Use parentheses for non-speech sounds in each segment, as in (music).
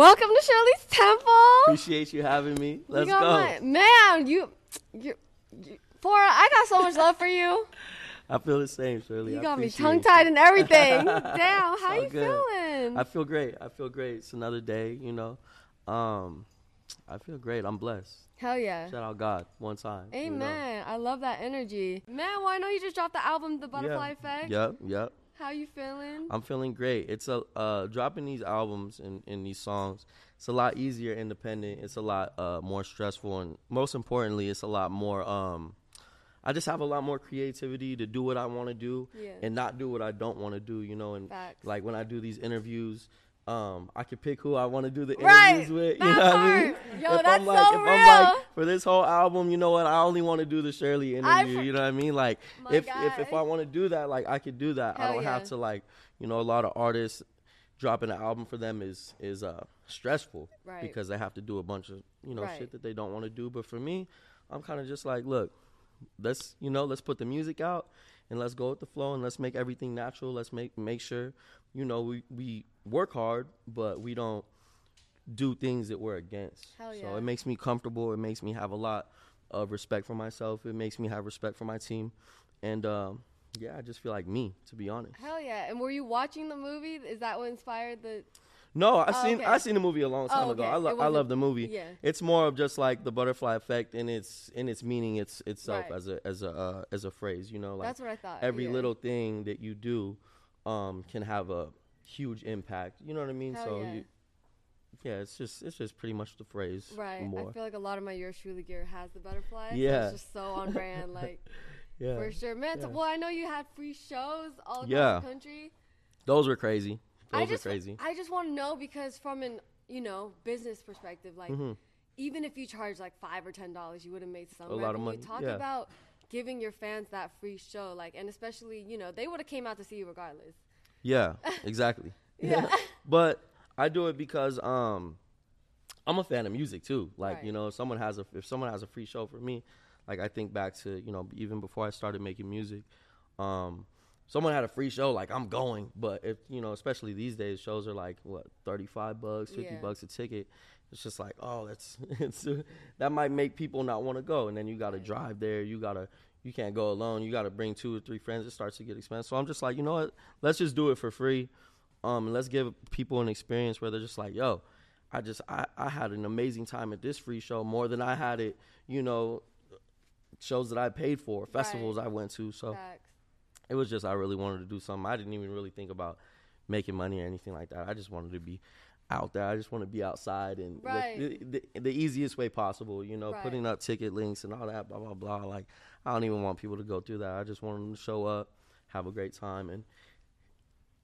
Welcome to Shirley's Temple. Appreciate you having me. Let's go. my- man, you, you, you, Phora, I got so much love for you. I feel the same, Shirley. You got me tongue tied and everything. (laughs) Damn, how you good. feeling? I feel great. I feel great. It's another day, you know. Um, I feel great. I'm blessed. Hell yeah. Shout out God one time. you know. Amen. I love that energy. Man, well, I know you just dropped the album, The Butterfly Yeah. Effect. Yep, yep. How you feeling? I'm feeling great. It's a uh, dropping these albums and, and these songs. It's a lot easier independent. It's a lot uh, more stressful, and most importantly, it's a lot more. Um, I just have a lot more creativity to do what I want to do Yeah. and not do what I don't want to do. You know, and Facts. like when I do these interviews. Um, I can pick who I want to do the Right, interviews with. (laughs) that You know what I mean? Yo, if I'm like, so if I'm like for this whole album, you know what? I only want to do the Shirley interview. you know what I mean? Like if if if. I want to do that, like I could do that. I don't have to like you know a lot of artists dropping an album for them is is uh stressful Right. because they have to do a bunch of you know Right. shit that they don't want to do. But for me, I'm kind of just like, look, let's you know let's put the music out and let's go with the flow and let's make everything natural. Let's make make sure you know we we work hard, but we don't do things that we're against. Hell So it makes me comfortable. It makes me have a lot of respect for myself. It makes me have respect for my team, and um, yeah, I just feel like me, to be honest. Hell yeah. And were you watching the movie? Is that what inspired the. No, I Oh, seen okay. I seen the movie a long time Oh, ago. I, lo- I love the movie. yeah. It's more of just like the butterfly effect in its in its meaning its itself Right. as a as a uh, as a phrase. You know, like That's what I thought, Every yeah. little thing that you do um, can have a huge impact. You know what I mean? Hell so yeah. you, yeah, it's just it's just pretty much the phrase. Right. More. I feel like a lot of my yours truly gear has the butterfly. Yeah. it's just so on brand. (laughs) Like, yeah. for sure. Man, so- Yeah. well, I know you had free shows all across Yeah. the country. Those were crazy. Those I just, were crazy. I just want to know because from an you know business perspective, like Mm-hmm. even if you charge like five or ten dollars, you would have made some A lot of money, Talk yeah. about giving your fans that free show, like, and especially you know they would have came out to see you regardless. Yeah, exactly. (laughs) Yeah. but I do it because um I'm a fan of music too. Like, Right. you know, if someone has a if someone has a free show for me, like I think back to, you know, even before I started making music, um someone had a free show like I'm going, but if, you know, especially these days shows are like what, 35 bucks, 50 Yeah. bucks a ticket. It's just like, oh, that's (laughs) it's that might make people not want to go and then you got to drive there, you got to you can't go alone. You got to bring two or three friends. It starts to get expensive. So I'm just like, you know what? Let's just do it for free. Um, and let's give people an experience where they're just like, yo, I just I, I had an amazing time at this free show more than I had it, you know, shows that I paid for, festivals I went to. So Facts. it was just I really wanted to do something. I didn't even really think about making money or anything like that. I just wanted to be out there. I just want to be outside and Right. the, the, the easiest way possible. You know, Right. putting up ticket links and all that, blah blah blah. Like I don't even want people to go through that. I just want them to show up, have a great time, and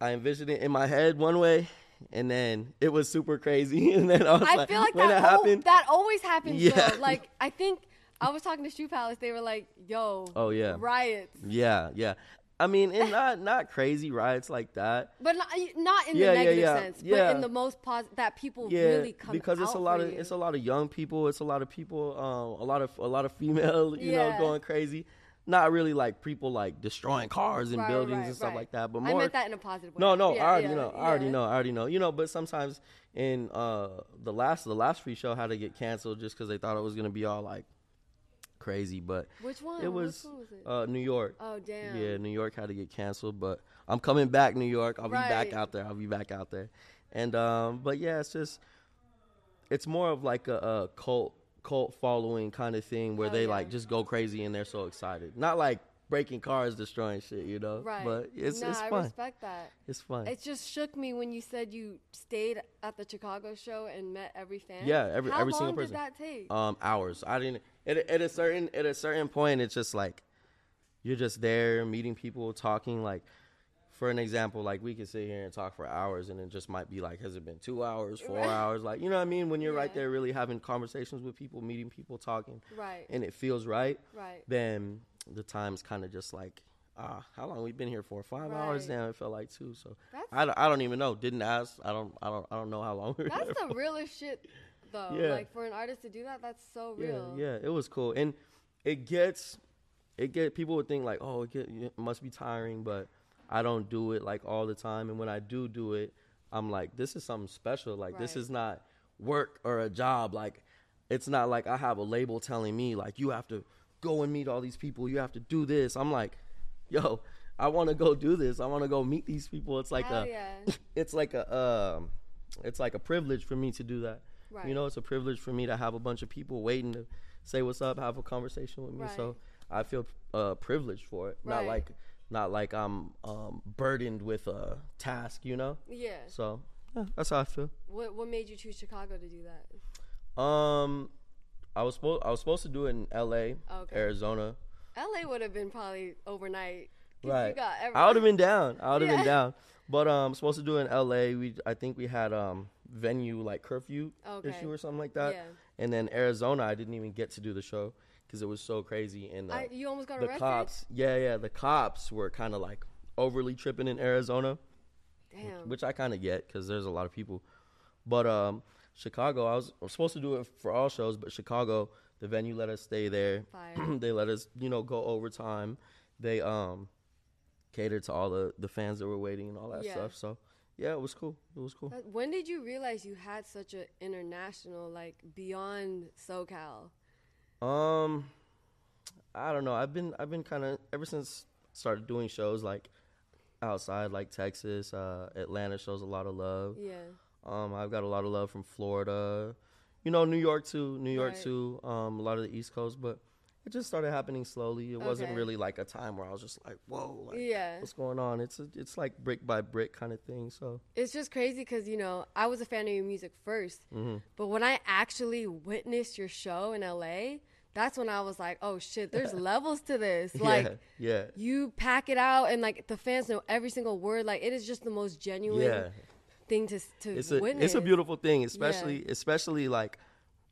I envisioned it in my head one way. And then it was super crazy, (laughs) and then I was I like, feel like when that it al- happened, that always happens. Yeah. Though. Like I think I was talking to Shoe Palace. They were like, "Yo, Oh, yeah. riots," yeah, yeah. I mean, and not not crazy riots like that. but not, not in Yeah, the negative yeah. sense, but in the most positive that people yeah, really come because it's a lot of you. it's a lot of young people. It's a lot of people. Um, a lot of a lot of female, (laughs) you Yeah. know, going crazy. Not really like people like destroying cars and Right, buildings right, and stuff right. like that. But I more, meant that in a positive way. no, no, Yeah, I already yeah, know. I already yeah. know. I already know. You know, but sometimes in uh the last the last free show had to get canceled just because they thought it was gonna be all like crazy, but Which one? it was, one was it? uh, New York. oh damn. Yeah, New York had to get canceled, but I'm coming back, New York. I'll be back out there. I'll be back out there. And um, but yeah, it's just it's more of like a, a cult cult following kind of thing where Oh, they yeah. like just go crazy and they're so excited. Not like breaking cars, destroying shit, you know. Right. But it's nah, it's I fun. respect that. It's fun. It just shook me when you said you stayed at the Chicago show and met every fan. Yeah, every- How every single person. How long did that take? um hours. I didn't at, a- at a certain at a certain point it's just like you're just there meeting people, talking like for an example, like we could sit here and talk for hours and it just might be like, has it been two hours, four Right. hours? Like, you know what I mean? When you're right there really having conversations with people, meeting people, talking, right. and it feels right, right. then the time's kind of just like, ah, how long we been here for? Five hours Right. now. It felt like two. So That's I, don't- I don't even know. Didn't ask. I don't I don't I don't know how long we were that's the (laughs) realest shit though. Yeah. Like for an artist to do that, that's so real. Yeah, yeah, it was cool, and it gets, it get people would think like, oh, it, get, it must be tiring, but I don't do it like all the time, and when I do do it, I'm like, this is something special. Like this is not work or a job. Like it's not like I have a label telling me like you have to go and meet all these people. You have to do this. I'm like, yo, I want to go do this. I want to go meet these people. It's like Hell a, yeah. (laughs) it's like a, um, it's like a privilege for me to do that. Right. You know, it's a privilege for me to have a bunch of people waiting to say what's up, have a conversation with me. Right. So I feel uh, privileged for it. Not like not like I'm um, burdened with a task. You know. Yeah. So yeah, that's how I feel. What what made you choose Chicago to do that? Um, I was supposed I was supposed to do it in L.A., Okay. Arizona. LA would have been probably overnight. Right. I would have been down. I would have Yeah. been down. But um, supposed to do it in L.A. We I think we had um venue like curfew Okay. issue or something like that. Yeah. And then Arizona, I didn't even get to do the show because it was so crazy. And uh, I, you almost got the arrested. cops, yeah, yeah, the cops were kind of like overly tripping in Arizona, Damn. which I kind of get because there's a lot of people. But um, Chicago, I was, I was supposed to do it for all shows, but Chicago, the venue let us stay there. Fire. (clears throat) they let us, you know, go overtime. They um catered to all the the fans that were waiting and all that Yeah. stuff. So yeah, it was cool. It was cool. When did you realize you had such an international, like beyond SoCal? Um, I don't know. I've been I've been kind of ever since started doing shows like outside, like Texas, uh, Atlanta shows a lot of love. Yeah. Um, I've got a lot of love from Florida, you know, New York too, New York Right. too. Um, a lot of the East Coast, but it just started happening slowly. It wasn't really like a time where I was just like, whoa, like, Yeah. what's going on? It's a, it's like brick by brick kind of thing. So It's just crazy because you know I was a fan of your music 1st Mm-hmm. but when I actually witnessed your show in LA, that's when I was like, oh shit, there's (laughs) levels to this. Like yeah, yeah, you pack it out and like the fans know every single word. Like it is just the most genuine yeah. Thing to to it's a witness. it's a beautiful thing, especially especially like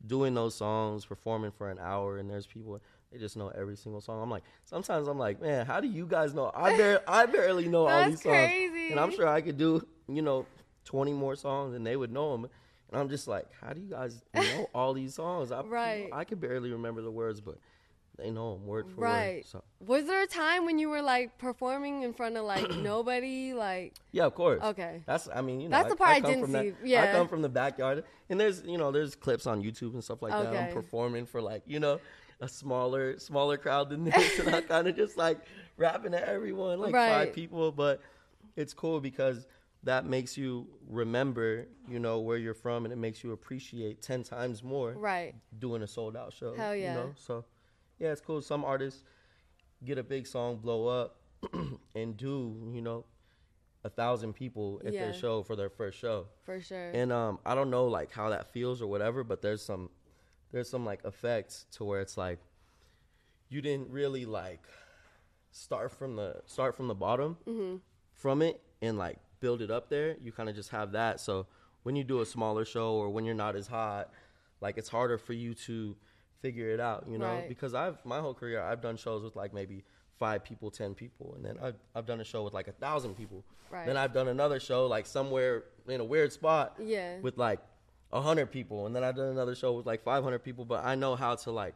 doing those songs, performing for an hour, and there's people they just know every single song. I'm like, sometimes I'm like, man, how do you guys know? I (laughs) bar- I barely know all these songs, crazy. and I'm sure I could do you know 20 more songs, and they would know them. And I'm just like, how do you guys know (laughs) all these songs? I, Right. I could barely remember the words, but they know them word for Right. word. So Was there a time when you were like performing in front of like (clears throat) nobody? Like Yeah, of course. Okay. That's I mean, you know, That's the part I come didn't from that- see. Yeah. I come from the backyard, and there's you know there's clips on YouTube and stuff like that. I'm performing for like you know a smaller smaller crowd than (laughs) this, and I (laughs) kind of just like rapping to everyone like Right. five people, but it's cool because that makes you remember you know where you're from, and it makes you appreciate ten times more right. doing a sold out show. Hell yeah. You know? So yeah, it's cool. Some artists get a big song, blow up, (clears throat) and do, you know, a thousand people at Yeah. their show for their first show. For sure. And um I don't know like how that feels or whatever, but there's some there's some like effects to where it's like you didn't really like start from the start from the bottom Mm-hmm. from it and like build it up there. You kind of just have that. So when you do a smaller show or when you're not as hot, like it's harder for you to figure it out, you know? Right. Because I've my whole career I've done shows with like maybe five people, ten people, and then I've I've done a show with like a thousand people. Right. Then I've done another show like somewhere in a weird spot Yeah. with like a hundred people, and then I've done another show with like five hundred people. But I know how to like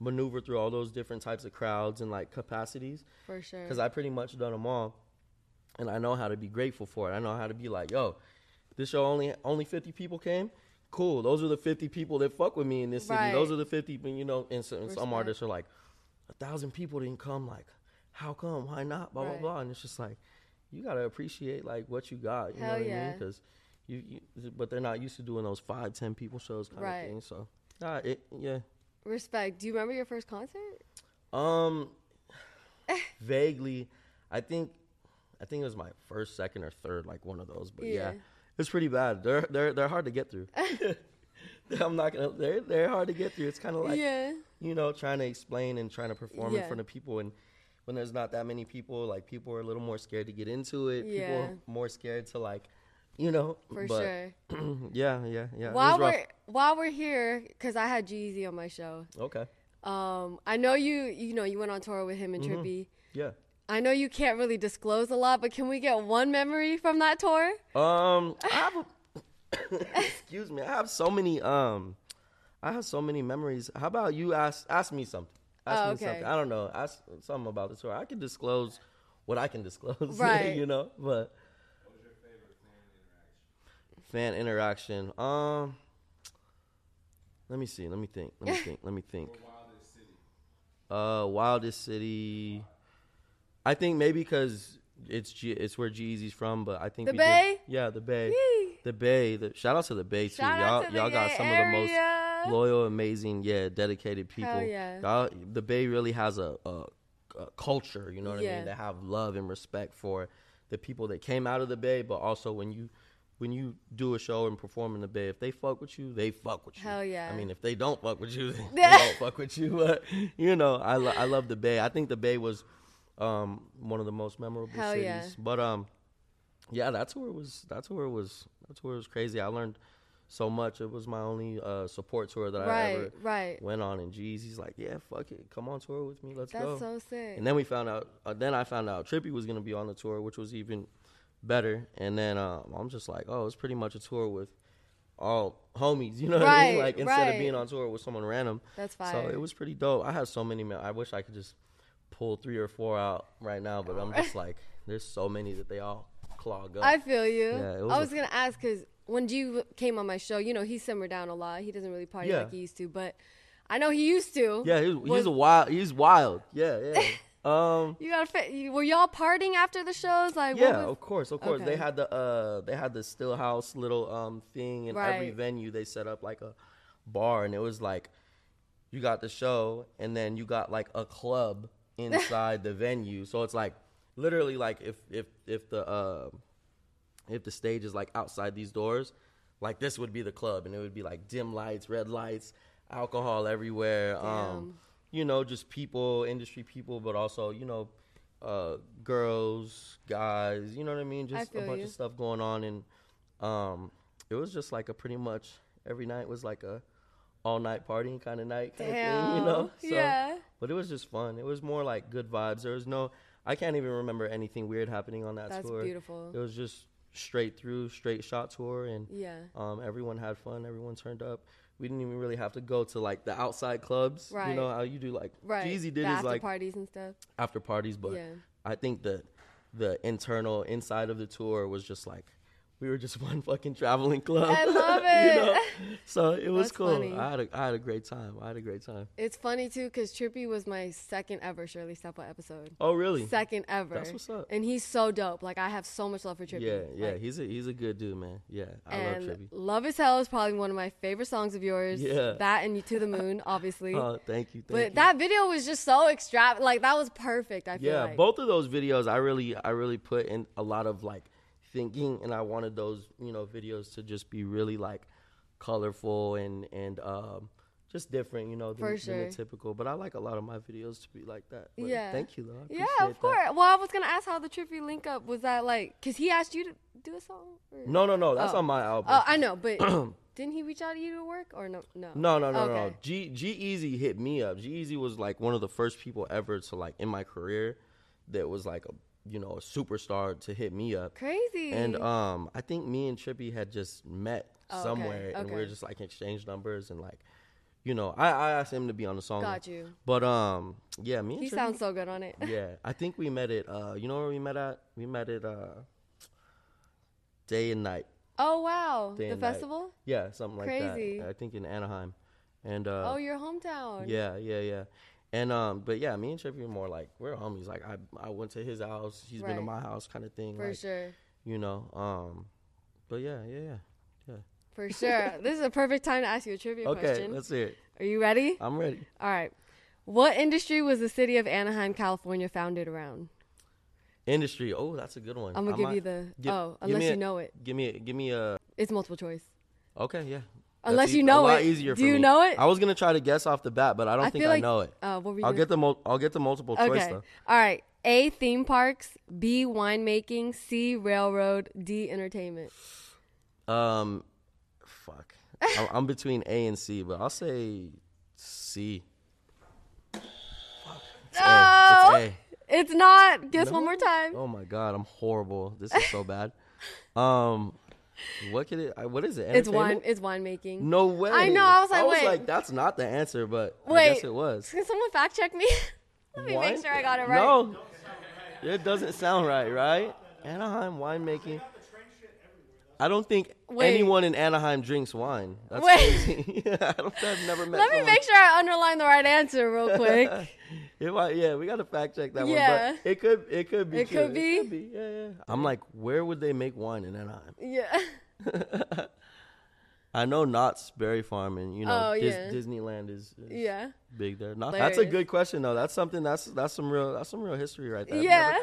maneuver through all those different types of crowds and like capacities For sure. because I pretty much done them all, and I know how to be grateful for it. I know how to be like, yo, this show only only fifty people came, cool. Those are the 50 people that fuck with me in this city. Right. Those are the 50, but you know, and, so, and some artists are like, a thousand people didn't come. Like, how come? Why not? Blah, Right. blah, blah. And it's just like, you got to appreciate like what you got. You Hell know what I yeah. mean? Because you, you, but they're not used to doing those five, ten people shows kind Right. of thing. So, nah, it, yeah. Respect. Do you remember your first concert? Um, (laughs) vaguely, I think, I think it was my first, second, or third, like one of those. But yeah, Yeah. It's pretty bad. They're they're they're hard to get through. (laughs) (laughs) I'm not gonna. They're they're hard to get through. It's kind of like yeah. you know trying to explain and trying to perform in front of people and. When there's not that many people, like people are a little more scared to get into it. People Yeah. are more scared to like, you know. For but sure. (clears throat) yeah, yeah, yeah. While we're while we're here, because I had G-Eazy on my show. okay, Um, I know you. You know, you went on tour with him Mm-hmm. and Trippie. yeah. I know you can't really disclose a lot, but can we get one memory from that tour? Um, I have a, (laughs) excuse me. I have so many. Um, I have so many memories. How about you ask ask me something? Ask Oh, me okay. something. I don't know. Ask something about the tour. I can disclose what I can disclose. (laughs) Right. you know, but What was your favorite fan interaction. Fan interaction. Um, let me see. Let me think. Let me (laughs) think. Let me think. Uh, wildest city. I think maybe because it's G, it's where G-Eazy's from, but I think The Bay? Did, yeah, the Bay. Yee. The Bay. The, shout out to the Bay too. Shout y'all to y'all got some of the most loyal, amazing, yeah, dedicated people. yeah. Y'all, the Bay really has a, a, a culture. You know what I mean? They have love and respect for the people that came out of the Bay, but also when you when you do a show and perform in the Bay, if they fuck with you, they fuck with you. Hell yeah. I mean, if they don't fuck with you, (laughs) they (laughs) don't fuck with you. But you know, I lo- I love the Bay. I think the Bay was um, one of the most memorable Hell cities. yeah. But um, yeah, that's where it was. That's where it was. That's where it was crazy. I learned so much. It was my only uh, support tour that I ever right. went on. And G-Eazy's like, yeah, fuck it, come on tour with me. Let's That's go. That's so sick. And then we found out. Uh, then I found out Trippie was gonna be on the tour, which was even better. And then um, I'm just like, oh, it's pretty much a tour with all homies. (laughs) You know what I mean? Right, Like instead right. of being on tour with someone random. That's fine. So it was pretty dope. I had so many. I wish I could just pull three or four out right now, but I'm just like, there's so many that they all clog up. I feel you. Yeah, was I a- was gonna ask because when you came on my show, you know he simmered down a lot. He doesn't really party Yeah. like he used to, but I know he used to. yeah, he's, Was- he's a wild. He's wild. Yeah, yeah. (laughs) Um. You gotta fit. Were y'all partying after the shows? Like, Yeah, was, of course, of course. They had the uh they had the still house little um thing in every venue they set up like a bar and it was like you got the show and then you got like a club inside the venue. So it's like literally like if if if the uh if the stage is like outside these doors, like this would be the club and it would be like dim lights, red lights, alcohol everywhere. Um you know, just people, industry people, but also, you know, uh girls, guys, you know what I mean? Just a bunch you. of stuff going on and um it was just like a pretty much every night was like a all night partying kind of night kind of thing, you know? Damn. Yeah. But it was just fun. It was more like good vibes. There was no I can't even remember anything weird happening on that tour. That's tour. beautiful. It was just straight through, straight shot tour and Yeah. um, everyone had fun. Everyone turned up. We didn't even really have to go to like the outside clubs. You know how you do like Right. G-Eazy did his after like parties and stuff. after parties, but Yeah. I think the the internal inside of the tour was just like we were just (laughs) one fucking traveling club. I love (laughs) you it. know? So it was That's cool. funny. I had a I had a great time. I had a great time. It's funny too because Trippie was my second ever Shirley's Temple episode. Oh really? Second ever. That's what's up. And he's so dope. Like I have so much love for Trippie. Yeah, yeah. Like, he's a he's a good dude, man. Yeah, I and love Trippie. Love Is Hell is probably one of my favorite songs of yours. Yeah. That and To the Moon, obviously. (laughs) Oh, thank you. Thank but you. that video was just so extravagant. Like that was perfect. I feel yeah like. both of those videos i really i really put in a lot of like thinking and i wanted those you know videos to just be really like colorful and and um just different you know than, For than the typical but i like a lot of my videos to be like that But Yeah. thank you though I Yeah, of that. course. Well, I was gonna ask how the Trippie link up was that like, cause he asked you to do a song. Or? no no no that's Oh. on my album Oh, I know, but (clears throat) didn't he reach out to you to work or no? No. No, no, no, no. G G-Eazy hit me up. G Easy was like one of the first people ever to like in my career that was like a you know a superstar to hit me up. Crazy. And um, I think me and Trippie had just met Oh, okay, somewhere, and we were okay. just like exchange numbers and like, you know, I, I asked him to be on the song. Got you. But um, yeah, me and he Trippie, sounds so good on it. (laughs) yeah, I think we met at uh, you know where we met at? We met at uh, Day and Night. Oh wow, day the and night. festival. Yeah, something like Crazy. that. I think in Anaheim, and uh, oh, your hometown. yeah, yeah, yeah. And um, but yeah, me and Trippie are more like we're homies. Like I, I went to his house, he's been to my house, kind of thing. for like, sure. You know, um, but yeah, yeah, yeah. For sure. (laughs) this is a perfect time to ask you a trivia Okay, question. let's hear it. Are you ready? I'm ready. All right. What industry was the city of Anaheim, California founded around? Industry. Oh, that's a good one. I'm gonna I give might- you the give- oh, unless you a- know it. Give me, a, give me a. It's multiple choice. Okay, yeah. Unless you know a lot it. Easier Do for you me. know it? I was gonna try to guess off the bat, but I don't I think I like- know it. Uh, what were you I'll get the mul- I'll get the multiple choice Okay. though. All right. A theme parks, B winemaking, C railroad, D entertainment. Um, fuck. (laughs) I'm, I'm between A and C, but I'll say C. Fuck. It's No, A. It's A. it's not. Guess one more time. Oh my god, I'm horrible. This is so bad. (laughs) Um, what could it? What is it? it's wine. It's winemaking. No way. I know, I was like, I was wait. like, that's not the answer, but I Wait. guess it was. Can someone fact check me? (laughs) Let me Wine- make sure I got it right. No, it doesn't sound right. Right? Anaheim winemaking. I don't think Wait. anyone in Anaheim drinks wine. That's Wait. crazy. (laughs) I don't, think I've never met. Let me make sure I underline the right answer real (laughs) quick. It might, yeah, we got to fact check that Yeah. one. But it could, it could be. It true. could be? It could be. Yeah, yeah. I'm like, where would they make wine in Anaheim? (laughs) yeah. I know Knott's Berry Farm, and you know Oh, Dis- yeah. Disneyland is, is Yeah. big there. Not, that's a good question though. That's something. That's that's some real. That's some real history right there. Yeah.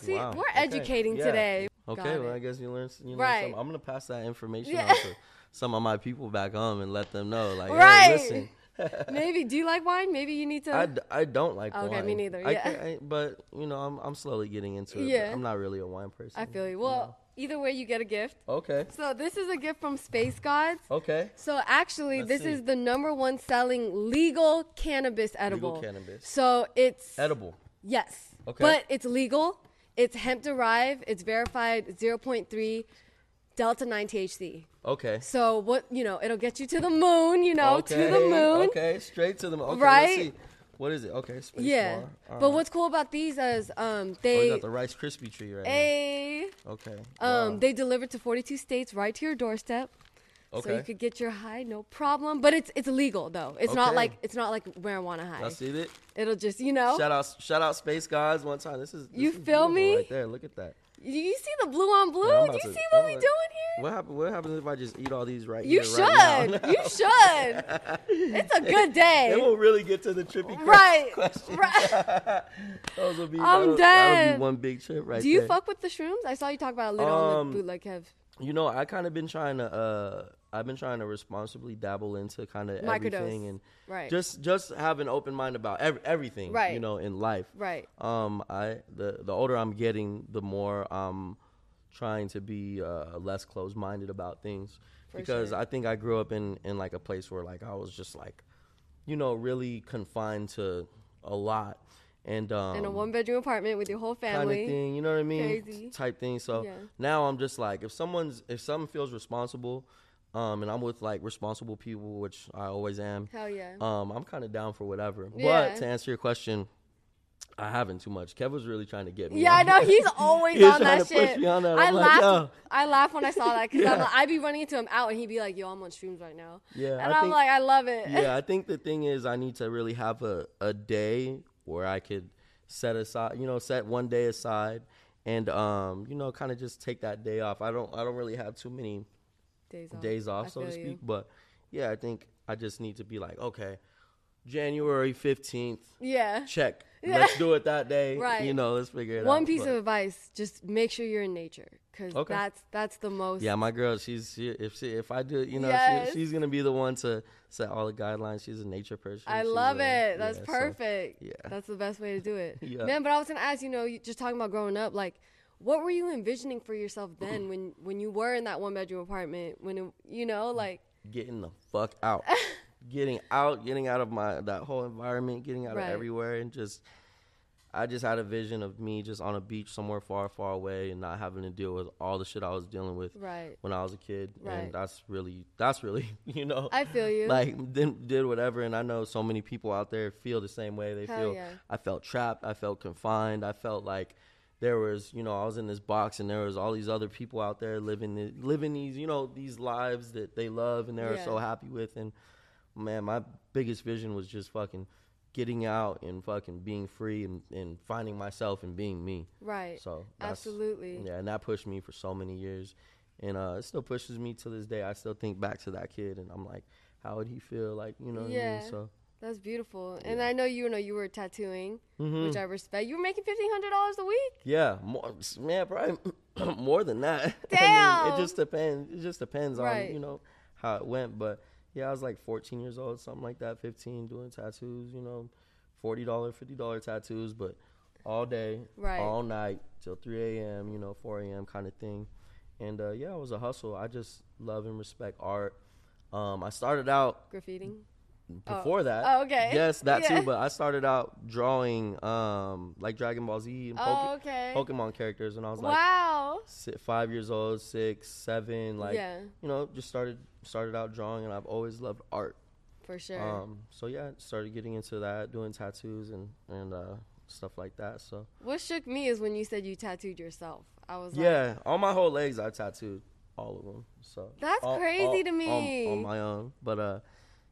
See, Wow, we're okay. educating Yeah. today. Okay, Got well, it. I guess you learned. You know, Right. some, I'm gonna pass that information Yeah. on to some of my people back home and let them know. Like, Right. hey, listen. (laughs) Maybe. Do you like wine? Maybe you need to. I, d- I don't like Okay, wine. Okay, me neither, I yeah. can't- I- but you know, I'm I'm slowly getting into it. Yeah. I'm not really a wine person. I feel you. Well, either way, you get a gift. Okay. So this is a gift from Space Gods. Okay. So actually, Let's this see. is the number one selling legal cannabis edible. Legal cannabis. So it's Edible. yes, Okay. but it's legal. It's hemp derived. It's verified 0.3 delta 9 THC. Okay. So what you know, it'll get you to the moon. You know, okay. to the moon. Okay. Straight to the moon. Okay, Right? Let's see. What is it? Okay. Space Yeah. bar. All But right. what's cool about these is um Oh, they got the Rice Krispie tree right now. Okay. um Wow. they deliver to 42 states right to your doorstep. So you could get your high, no problem. But it's it's legal though. It's not like it's not like marijuana high. Let's see it. It'll just you know. Shout out, shout out, Space Gods One time, this is this You is feel me? right there. Look at that. You, you see the blue on blue? Do you to- see what I'm we like- doing here? What happens? What happens if I just eat all these right You here, should. right now? you (laughs) should. It's a good (laughs) day. It will really get to the trippy Right. question. Right. (laughs) Those will be, I'm be one big trip right there. Do you there. fuck with the shrooms? I saw you talk about a little on Um, the bootleg Kev. You know, I kind of been trying to. uh I've been trying to responsibly dabble into kind of everything and Right. just just have an open mind about ev- everything. Right. You know, in life. Right. Um, I the the older I'm getting, the more I'm trying to be uh, less closed minded about things For because sure. I think I grew up in in like a place where like I was just like, you know, really confined to a lot and um In a one bedroom apartment with your whole kind family. of thing. You know what I mean? Crazy. Type thing. So Yeah. now I'm just like, if someone's if someone feels responsible, um, and I'm with like responsible people, which I always am. Hell yeah. Um, I'm kind of down for whatever. Yeah. But to answer your question, I haven't too much. Kev was really trying to get me. Yeah, I know (laughs) he's always He was on that shit. on that. I like, yo. I laughed when I saw that because (laughs) Yeah. I'd be running into him out, and he'd be like, "Yo, I'm on streams right now." Yeah, and I I'm think- like, I love it. yeah, (laughs) I think the thing is I need to really have a, a day where I could set aside, you know, set one day aside and um, you know, kind of just take that day off. I don't I don't really have too many days off, days off, so to speak, you. but yeah, I think I just need to be like, okay, January 15th, Yeah. check. (laughs) Yeah. Let's do it that day. Right. You know, let's figure it out. One piece but- of advice: just make sure you're in nature, because Okay. that's that's the most. Yeah, my girl, she's she, if she if I do, you know, Yes. she, she's gonna be the one to set all the guidelines. She's a nature person. I She's love a- it. That's yeah, so- perfect. yeah. That's the best way to do it. (laughs) Yeah. Man, but I was gonna ask, you know, you just talking about growing up, like, what were you envisioning for yourself then (clears throat) when when you were in that one bedroom apartment? When it, you know, mm. like, getting the fuck out, (laughs) getting out, getting out of my that whole environment, getting out Right. of everywhere, and just I just had a vision of me just on a beach somewhere far, far away, and not having to deal with all the shit I was dealing with right? when I was a kid, Right. and that's really that's really (laughs) you know. I feel you. like did, did whatever and i know so many people out there feel the same way they Hell feel yeah. i felt trapped i felt confined i felt like there was you know I was in this box and there was all these other people out there living the, living these you know these lives that they love and they're Yeah. so happy with and man my biggest vision was just fucking getting out and fucking being free and, and finding myself and being me Right. so Absolutely. yeah and that pushed me for so many years and uh it still pushes me to this day I still think back to that kid and I'm like how would he feel like you know what I Yeah. mean so That's beautiful. And I know you know you were tattooing, Mhm. which I respect. You were making fifteen hundred dollars a week. Yeah, more, man, probably (clears throat) more than that. (laughs) I mean, Damn. it just depends. It just depends Right. on you know how it went. But yeah, I was like 14 years old, something like that, 15, doing tattoos. You know, forty dollar, fifty dollar tattoos, but all day, Right. all night till 3 a.m. You know, 4 a.m. kind of thing. And uh, yeah, it was a hustle. I just love and respect art. Um, I started out Graffitiing. Before that. Oh, okay. Yes, that Yeah. too. But I started out drawing um, like Dragon Ball Z and Oh, Poke- okay. Pokemon characters when I was like wow. five years old, six, seven. Like Yeah. you know, just started started out drawing, and I've always loved art. For sure. Um, so yeah, started getting into that, doing tattoos and and uh, stuff like that. So what shook me is when you said you tattooed yourself. I was like, yeah, all my whole legs I tattooed, all of them. So That's all- crazy all- to on- me. on, my own. But uh,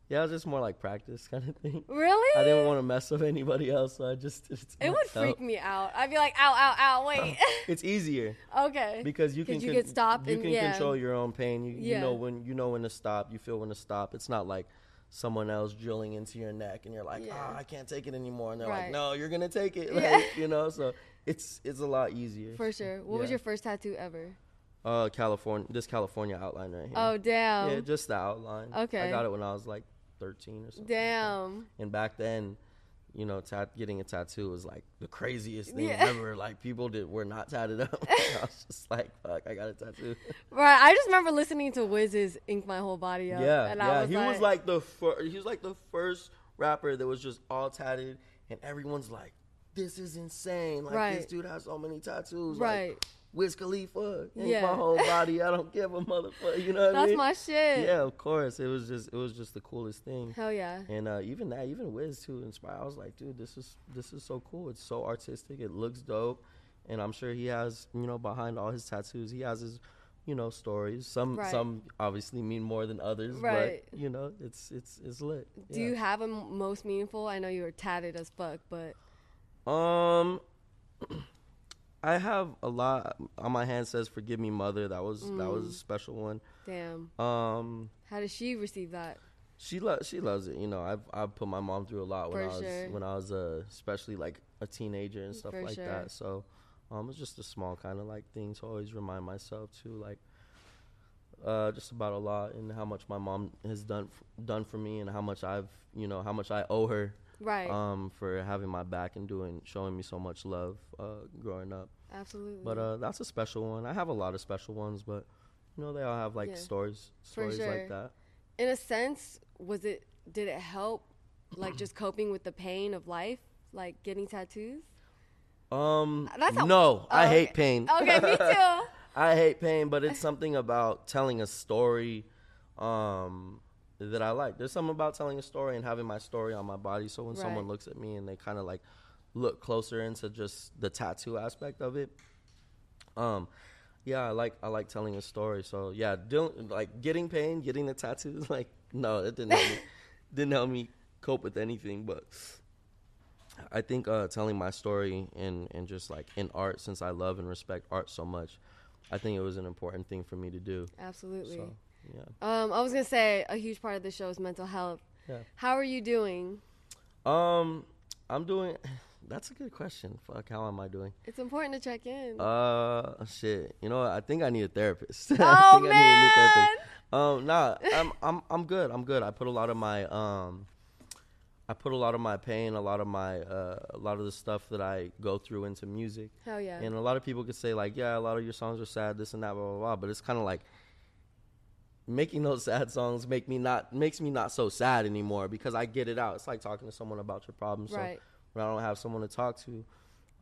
yeah, it was just more like practice kind of thing. Really? I didn't want to mess with anybody else, so I just it. Would freak me out. I'd be like, ow, ow, ow, wait. (laughs) It's easier okay. because you can you con- You and- can yeah. control your own pain. You, you know when you know when to stop. You feel when to stop. It's not like someone else drilling into your neck and you're like, Yeah. ah, I can't take it anymore, and they're Right. like, No, you're gonna take it. (laughs) Yeah. You know, so it's it's a lot easier. For sure. What was your first tattoo ever? Uh, California, this California outline right here. Oh, damn. yeah, just the outline. Okay. I got it when I was like 13 or something. damn. And back then, you know, getting a tattoo was like the craziest thing Yeah. ever. Like people did were not tatted up. (laughs) I was just like, fuck, I got a tattoo. (laughs) Right. I just remember listening to Wiz's Ink My Whole Body Up. yeah, and yeah. I was he like, was like the fir- he was like the first rapper that was just all tatted, and everyone's like, this is insane. Like this dude has so many tattoos. Right. Like, Wiz Khalifa, ain't Yeah. my whole body. I don't give a motherfucker. You know what I That's mean? my shit. Yeah, of course. It was just it was just the coolest thing. Hell yeah. And uh, even that, even Wiz too, inspired. I was like, dude, this is this is so cool. It's so artistic. It looks dope, and I'm sure he has, you know, behind all his tattoos, he has his, you know, stories. Some Right. some obviously mean more than others, Right. but you know, it's it's it's lit. Do you have a m- most meaningful? I know you were tatted as fuck, but Um, (clears throat) I have a lot on my hand. Says "Forgive me, Mother." That was that was a special one. damn. Um, How did she receive that? She lo- she loves it. You know, I've I've put my mom through a lot when For I was sure. when I was uh, especially like a teenager and stuff For like sure. that. So, um, it's just a small kind of like thing to always remind myself to like, uh, just about a lot and how much my mom has done f- done for me and how much I've you know how much I owe her, Right. um, for having my back and doing showing me so much love, uh, growing up. Absolutely. But uh, that's a special one. I have a lot of special ones, but you know they all have like Yeah. stories stories sure. like that. in a sense, was it? Did it help, like just coping with the pain of life, like getting tattoos? Um, That's how- no, I Oh, hate pain. Okay, me (laughs) too. I hate pain, but it's something about telling a story um, that I like. There's something about telling a story and having my story on my body. So when someone looks at me and they kind of like look closer into just the tattoo aspect of it, um, yeah, I like I like telling a story. So yeah, dealing like getting pain, getting the tattoos, (laughs) like no, it didn't help me, (laughs) didn't help me cope with anything, but. I think uh, telling my story and, and just like in art, since I love and respect art so much, I think it was an important thing for me to do. Absolutely. So, yeah. Um, I was gonna say a huge part of the show is mental health. Yeah. How are you doing? Um, I'm doing. That's a good question. Fuck, how am I doing? It's important to check in. Uh, shit. You know what? I think I need a therapist. (laughs) I oh think I need a new man. therapist. Um, nah, I'm I'm I'm good. I'm good. I put a lot of my um, I put a lot of my pain, a lot of my uh, a lot of the stuff that I go through into music. Hell yeah. And a lot of people could say like, yeah, a lot of your songs are sad, this and that, blah blah blah. But it's kind of like making those (laughs) sad songs make me not makes me not so sad anymore because I get it out. It's like talking to someone about your problems. Right. So when I don't have someone to talk to,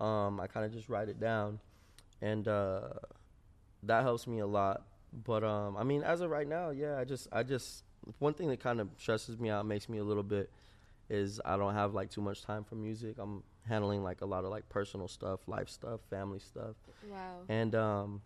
um, I kind of just write it down, and uh, that helps me a lot. But um, I mean, as of right now, yeah, I just I just one thing that kind of stresses me out, makes me a little bit, is I don't have like too much time for music. I'm handling like a lot of like personal stuff, life stuff, family stuff, Wow. and um,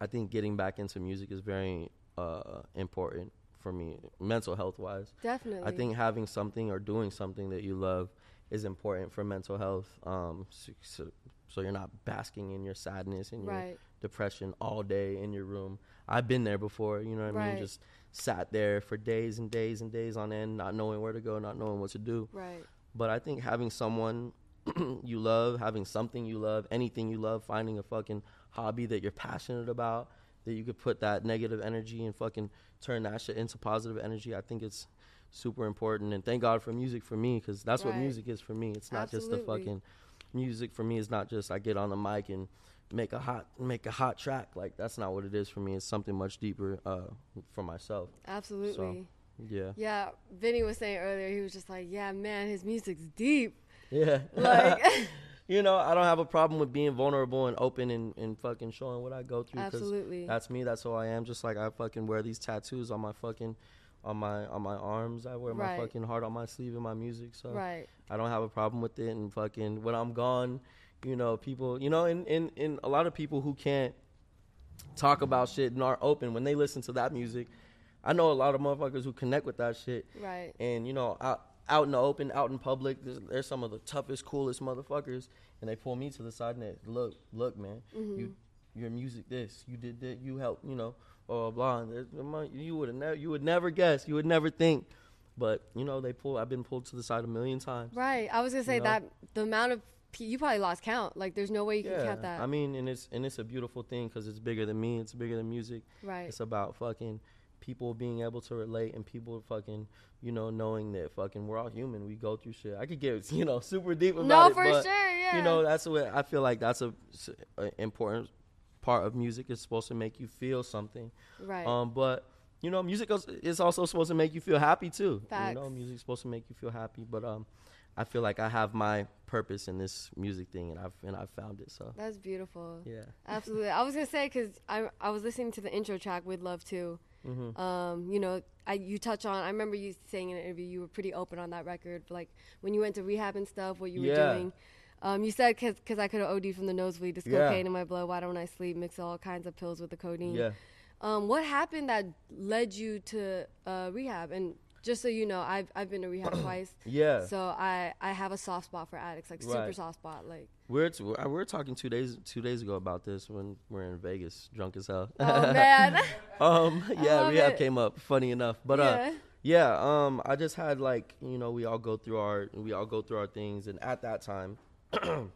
I think getting back into music is very uh, important for me, mental health wise. Definitely. I think having something or doing something that you love is important for mental health. Um, so, so, so you're not basking in your sadness and your Right. depression all day in your room. I've been there before, you know what I mean? Just sat there for days and days and days on end, not knowing where to go, not knowing what to do. Right. But I think having someone (clears throat) you love, having something you love, anything you love, finding a fucking hobby that you're passionate about, that you could put that negative energy and fucking turn that shit into positive energy. I think it's super important. And thank God for music for me, because that's what music is for me. It's not just the fucking music for me. It's not just I get on the mic and make a hot make a hot track. Like that's not what it is for me. It's something much deeper uh, for myself. Absolutely. Yeah. Yeah. Vinny was saying earlier, he was just like, yeah, man, his music's deep. Yeah. Like, (laughs) you know, I don't have a problem with being vulnerable and open and, and fucking showing what I go through. Absolutely. That's me. That's who I am. Just like I fucking wear these tattoos on my fucking, on my on my arms. I wear my fucking heart on my sleeve in my music. So right. I don't have a problem with it. And fucking when I'm gone, you know, people, you know, and and, and a lot of people who can't talk about shit and are open when they listen to that music. I know a lot of motherfuckers who connect with that shit Right. and you know out out in the open, out in public, there's, there's some of the toughest, coolest motherfuckers, and they pull me to the side and they look, look, man, mm-hmm. you your music this, you did that, you helped, you know, there might- you would never, you would never guess, you would never think, but you know they pull. I've been pulled to the side a million times. Right. I was gonna say know? that the amount of you probably lost count. Like, there's no way you can count that. I mean, and it's and it's a beautiful thing because it's bigger than me. It's bigger than music. Right. It's about fucking people being able to relate and people fucking you know knowing that fucking we're all human. We go through shit. I could get (laughs) you know super deep about No, it, No, for but, sure, yeah. You know that's what I feel like. That's a, a important part of music. is supposed to make you feel something. right. Um, but you know, music is- also supposed to make you feel happy too. Facts. You know, music's supposed to make you feel happy. But um, I feel like I have my purpose in this music thing, and I've and I've found it. So That's beautiful. yeah. Absolutely. I was gonna say because I I was listening to the intro track with Love too. Mm-hmm. Um, you know, I you touch on. I remember you saying in an interview you were pretty open on that record, like when you went to rehab and stuff, what you were doing. Um, you said because I could have OD'd from the nosebleed, there's Yeah. cocaine in my blood. Why don't I sleep? Mix all kinds of pills with the codeine. Yeah. Um, what happened that led you to uh, rehab? And just so you know, I've I've been to rehab (coughs) twice. Yeah. So I I have a soft spot for addicts, like super soft spot. Like We're t- we were talking two days two days ago about this when we are in Vegas, drunk as hell. oh (laughs) man. (laughs) um, yeah, rehab it. came up. Funny enough, but uh, Yeah. yeah, um, I just had like you know we all go through our we all go through our things, and at that time, (clears throat)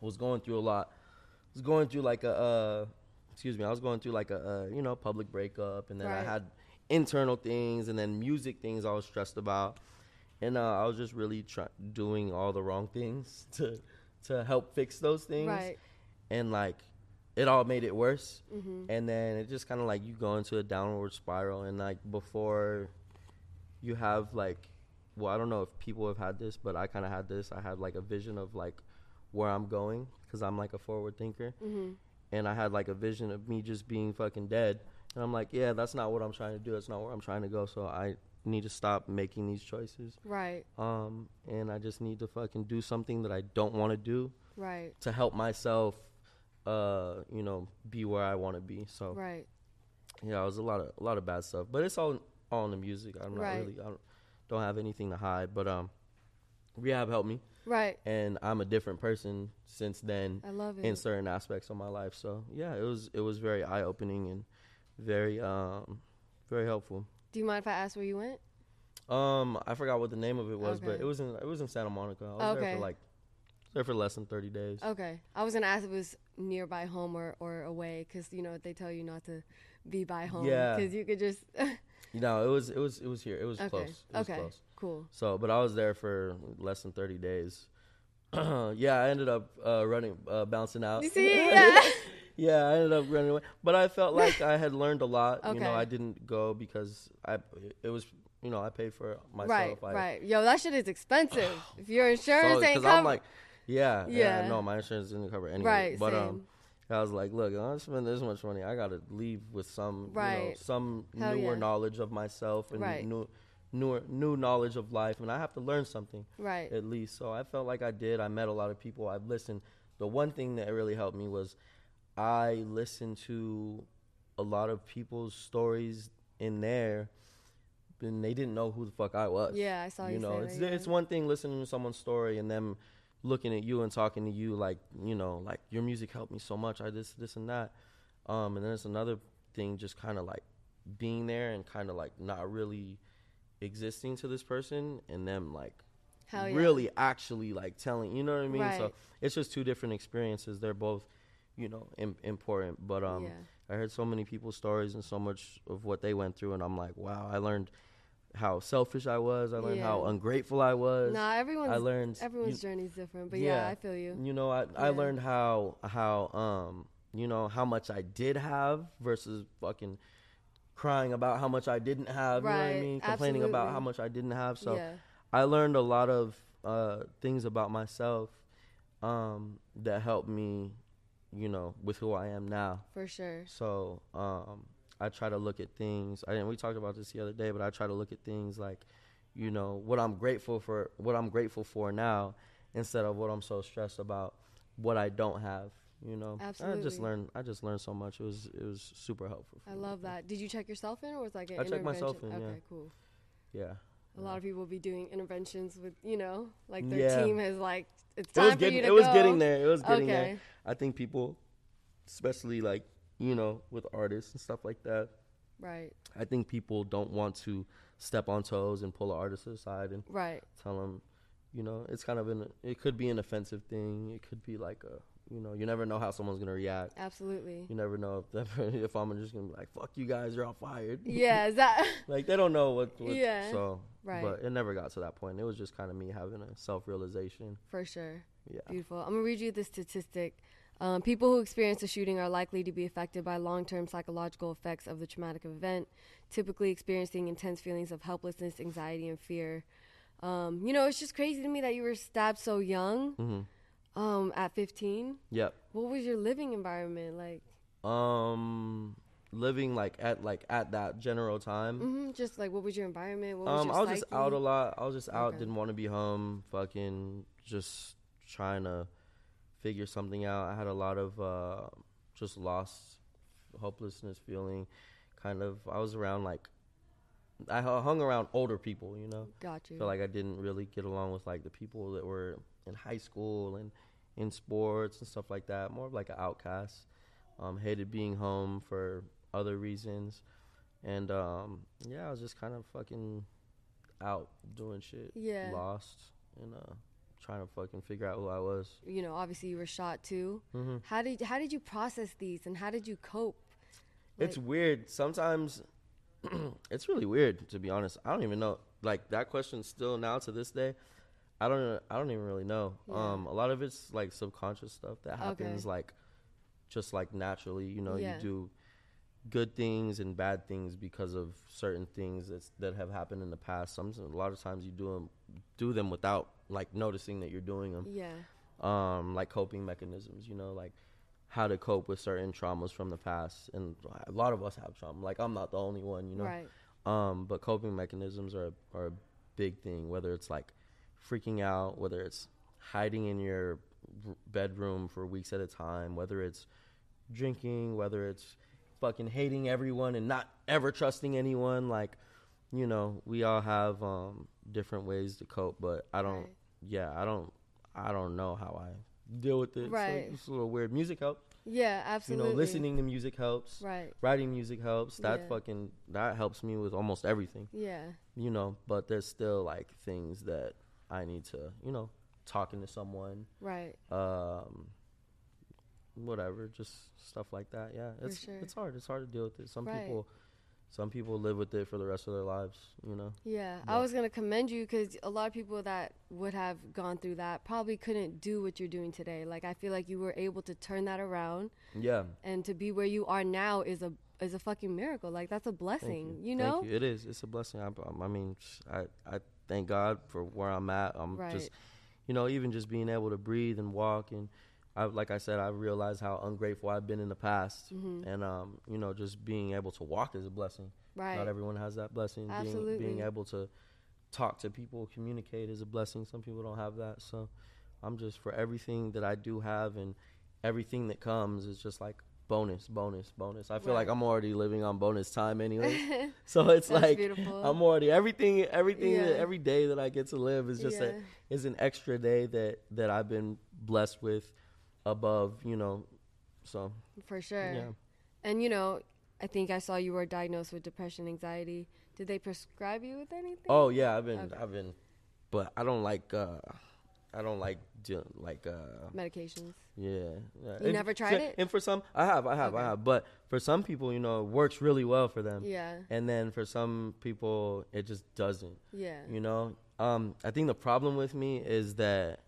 was going through a lot. Was going through like a uh, excuse me, I was going through like a uh, you know public breakup, and then I had internal things, and then music things I was stressed about, and uh, I was just really try- doing all the wrong things (laughs) to to help fix those things Right. and like it all made it worse Mm-hmm. and then it just kind of like you go into a downward spiral and like before you have like well i don't know if people have had this but i kind of had this i had like a vision of like where i'm going because i'm like a forward thinker Mm-hmm. and i had like a vision of me just being fucking dead and i'm like yeah that's not what i'm trying to do that's not where i'm trying to go so i need to stop making these choices Right. um and i just need to fucking do something that i don't want to do Right. to help myself uh you know be where i want to be so Right. yeah it was a lot of a lot of bad stuff but it's all all in the music i'm not Right. really i don't, don't have anything to hide but um rehab helped me Right. and i'm a different person since then I love it. in certain aspects of my life so yeah it was it was very eye-opening and very um very helpful Do you mind if I ask where you went? um i forgot what the name of it was but it was in it was in santa monica i was there Okay. for like there for less than 30 days Okay. I was gonna ask if it was nearby home or, or away, because you know they tell you not to be by home. Yeah. Because you could just. (laughs) you know it was it was it was here it was okay. close it was okay. close Cool. So, but I was there for less than 30 days. (clears throat) yeah, I ended up uh, running, uh, bouncing out. You (laughs) see? Yeah. (laughs) yeah, I ended up running away. But I felt like I had learned a lot. Okay. You know, I didn't go because I it was you know I paid for myself. right. I, Right. Yo, that shit is expensive. (sighs) if your insurance So, ain't because covered. I'm like, yeah, yeah, Yeah. no, my insurance didn't cover anything. Right, But same. um, I was like, look, I spend this much money. I gotta leave with some, you know, some Hell newer yeah. knowledge of myself and Right. new, new new knowledge of life, and I have to learn something Right. at least. So I felt like I did. I met a lot of people. I've listened. The one thing that really helped me was I listened to a lot of people's stories in there, and they didn't know who the fuck I was. Yeah, I saw you know, say it's that, yeah. it's one thing listening to someone's story and them looking at you and talking to you like you know like your music helped me so much. I this this and that. Um, and then it's another thing just kind of like being there and kind of like not really existing to this person and them like yeah. really actually like telling you know what i mean so it's just two different experiences they're both you know Im- important but um Yeah. i heard so many people's stories and so much of what they went through and i'm like wow i learned how selfish i was. I learned how ungrateful i was. Nah, everyone's i learned everyone's you, journey's different, but yeah, I feel you. you know i i learned how how um you know how much i did have versus fucking crying about how much i didn't have you know what i Right, mean? Complaining about how much i didn't have. So yeah. I learned a lot of uh, things about myself um, that helped me, you know, with who I am now. For sure. So um, I try to look at things. I, and we talked about this the other day, but I try to look at things like, you know, what I'm grateful for, what I'm grateful for now, instead of what I'm so stressed about, what I don't have. You know, I just learned. I just learned so much. It was it was super helpful. for I me. love that. Did you check yourself in, or was like an I checked myself in, yeah. Okay, cool. Yeah. A lot of people will be doing interventions with, you know, like their Yeah. team has like it's it time was for getting you to it was go. getting there. It was getting there. I think people, especially like you know with artists and stuff like that, Right. I think people don't want to step on toes and pull an artist aside and Right. tell them, you know, it's kind of an it could be an offensive thing. It could be like a you know you never know how someone's gonna react. Absolutely. You never know if (laughs) if I'm just gonna be like fuck you guys, you're all fired. (laughs) Yeah. Is that? (laughs) like they don't know what. what Yeah, So right. But it never got to that point. It was just kind of me having a self realization. For sure. Yeah. Beautiful. I'm gonna read you the statistic. Um, people who experience a shooting are likely to be affected by long-term psychological effects of the traumatic event, typically experiencing intense feelings of helplessness, anxiety, and fear. Um, you know, it's just crazy to me that you were stabbed so young, hmm um, at 15. Yep. What was your living environment like? Um, living like at like at that general time. hmm Just like, what was your environment? What was Um, your I was just out a lot. I was just out. Okay. Didn't want to be home. Fucking just trying to figure something out. I had a lot of uh, just lost hopelessness feeling. Kind of. I was around like I hung around older people. You know. Got you. feel like I didn't really get along with like the people that were in high school and in sports and stuff like that. More of like an outcast. Um, hated being home for other reasons, and um, yeah, I was just kind of fucking out doing shit. Yeah. lost and uh, trying to fucking figure out who I was. you know, obviously you were shot too. hmm How did how did you process these and how did you cope? It's weird. Sometimes (clears throat) it's really weird to be honest. I don't even know. Like that question still now to this day, I don't I don't even really know. Yeah. Um a lot of it's like subconscious stuff that happens Okay. like just like naturally, you know, Yeah. you do good things and bad things because of certain things that's, that have happened in the past. Some a lot of times you do them do them without like noticing that you're doing them Yeah. um, like coping mechanisms, you know, like how to cope with certain traumas from the past. And a lot of us have trauma. Like I'm not the only one, you know. Right. Um, but coping mechanisms are are a big thing. Whether it's like freaking out, whether it's hiding in your r- bedroom for weeks at a time, whether it's drinking, whether it's fucking hating everyone and not ever trusting anyone. Like, you know, we all have um, different ways to cope. But I don't. Right. Yeah, I don't. I don't know how I deal with it. Right. it's a little weird. Music helps. Yeah, absolutely. You know, listening to music helps. Right. Writing music helps. That Yeah. fucking that helps me with almost everything. Yeah. You know, but there's still like things that I need to, you know, talking to someone, Right. um, whatever, just stuff like that. Yeah, it's sure. it's hard. It's hard to deal with it. Some Right. people, some people live with it for the rest of their lives. You know. Yeah, I was gonna commend you because a lot of people that would have gone through that probably couldn't do what you're doing today. Like I feel like you were able to turn that around, Yeah. and to be where you are now is a is a fucking miracle. Like that's a blessing. you. You, know? you. It is. It's a blessing. I, um, I mean, I, I thank God for where I'm at. I'm Right. just, you know, even just being able to breathe and walk and. I, like I said, I realized how ungrateful I've been in the past, Mm-hmm. and um, you know, just being able to walk is a blessing. Right. Not everyone has that blessing. Being, Absolutely. being able to talk to people, communicate is a blessing. Some people don't have that. So I'm just for everything that I do have and everything that comes is just like bonus, bonus, bonus. I feel like I'm already living on bonus time anyway. (laughs) so it's like beautiful. I'm already everything everything Yeah. every day that I get to live is just Yeah. a is an extra day that that I've been blessed with above, you know. So For sure. yeah. And you know, I think I saw you were diagnosed with depression, anxiety. Did they prescribe you with anything? Oh yeah, I've been Okay. I've been but I don't like uh I don't like like uh Medications. yeah. yeah. You And never tried it? And for some I have, I have, I have. But for some people, you know, it works really well for them. Yeah. And then for some people it just doesn't. Yeah. You know? Um I think the problem with me is that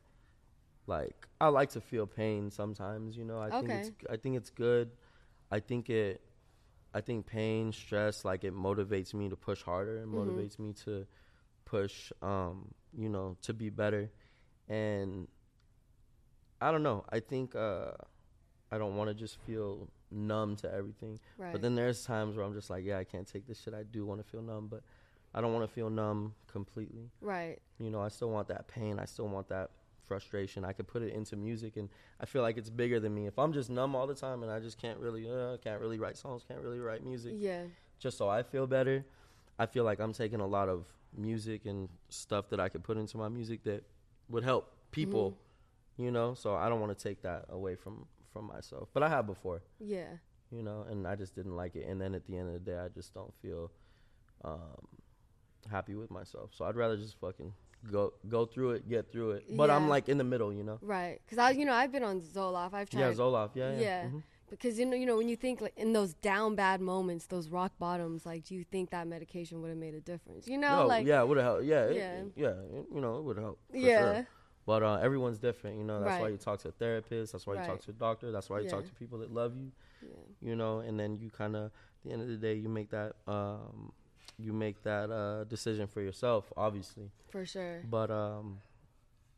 like I like to feel pain sometimes, you know. I think it's I think it's good. I think it I think pain, stress, like it motivates me to push harder and Mhm. motivates me to push um, you know, to be better. And I don't know. I think uh I don't want to just feel numb to everything. Right. But then there's times where I'm just like, yeah, I can't take this shit. I do want to feel numb, but I don't want to feel numb completely. right. You know, I still want that pain. I still want that frustration. I could put it into music, and I feel like it's bigger than me. If I'm just numb all the time and I just can't really, uh, can't really write songs, can't really write music, Yeah. just so I feel better, I feel like I'm taking a lot of music and stuff that I could put into my music that would help people. Mm-hmm. You know, so I don't want to take that away from from myself. But I have before Yeah. you know, and I just didn't like it. And then at the end of the day, I just don't feel um, happy with myself. So I'd rather just fucking go go through it, get through it. But I'm like in the middle, you know. Right. Because I, you know, I've been on Zoloft. I've tried. Yeah, Zoloft. Yeah, yeah. Yeah. mhm. Because you know, you know, when you think like in those down bad moments, those rock bottoms, like, do you think that medication would have made a difference? You know, No, like, yeah, would have helped. Yeah, it- Yeah. yeah, it- you know, it would help. for Yeah. sure. But uh, everyone's different, you know. That's why you talk to a therapist. That's why you talk to a doctor. That's why you talk to people that love you. Yeah. You know, and then you kind of, at the end of the day, you make that, um, you make that uh, decision for yourself, obviously. for sure, But um,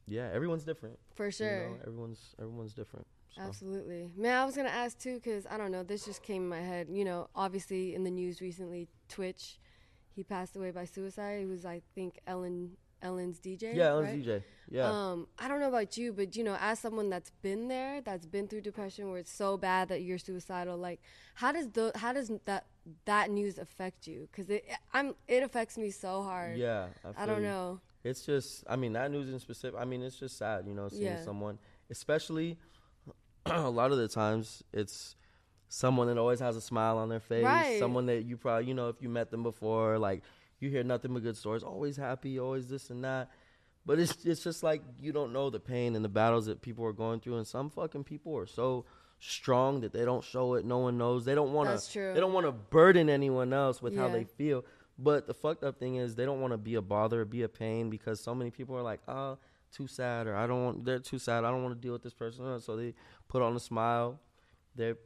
yeah, everyone's different. for you sure. know, everyone's everyone's different. So. Absolutely. Man, I was going to ask too, because I don't know, this just came in my head. You know, obviously in the news recently, Twitch, he passed away by suicide. He was, I think, Ellen Ellen's DJ. Yeah, Ellen's right? DJ. Yeah. Um, I don't know about you, but you know, as someone that's been there, that's been through depression, where it's so bad that you're suicidal, like, how does the how does that that news affect you? Because it I'm it affects me so hard. yeah. I, I don't you. know. It's just, I mean, that news in specific. I mean, it's just sad, you know, seeing Yeah. someone, especially (clears throat) a lot of the times, it's someone that always has a smile on their face. Right. Someone that you probably, you know, if you met them before, like you hear nothing but good stories. Always happy, always this and that. But it's it's just like you don't know the pain and the battles that people are going through, and some fucking people are so strong that they don't show it. No one knows. They don't want to. They don't want to burden anyone else with how they feel. But the fucked up thing is they don't want to be a bother, be a pain because so many people are like, oh, too sad, or I don't want. They're too sad. I don't want to deal with this person. So they put on a smile. They're,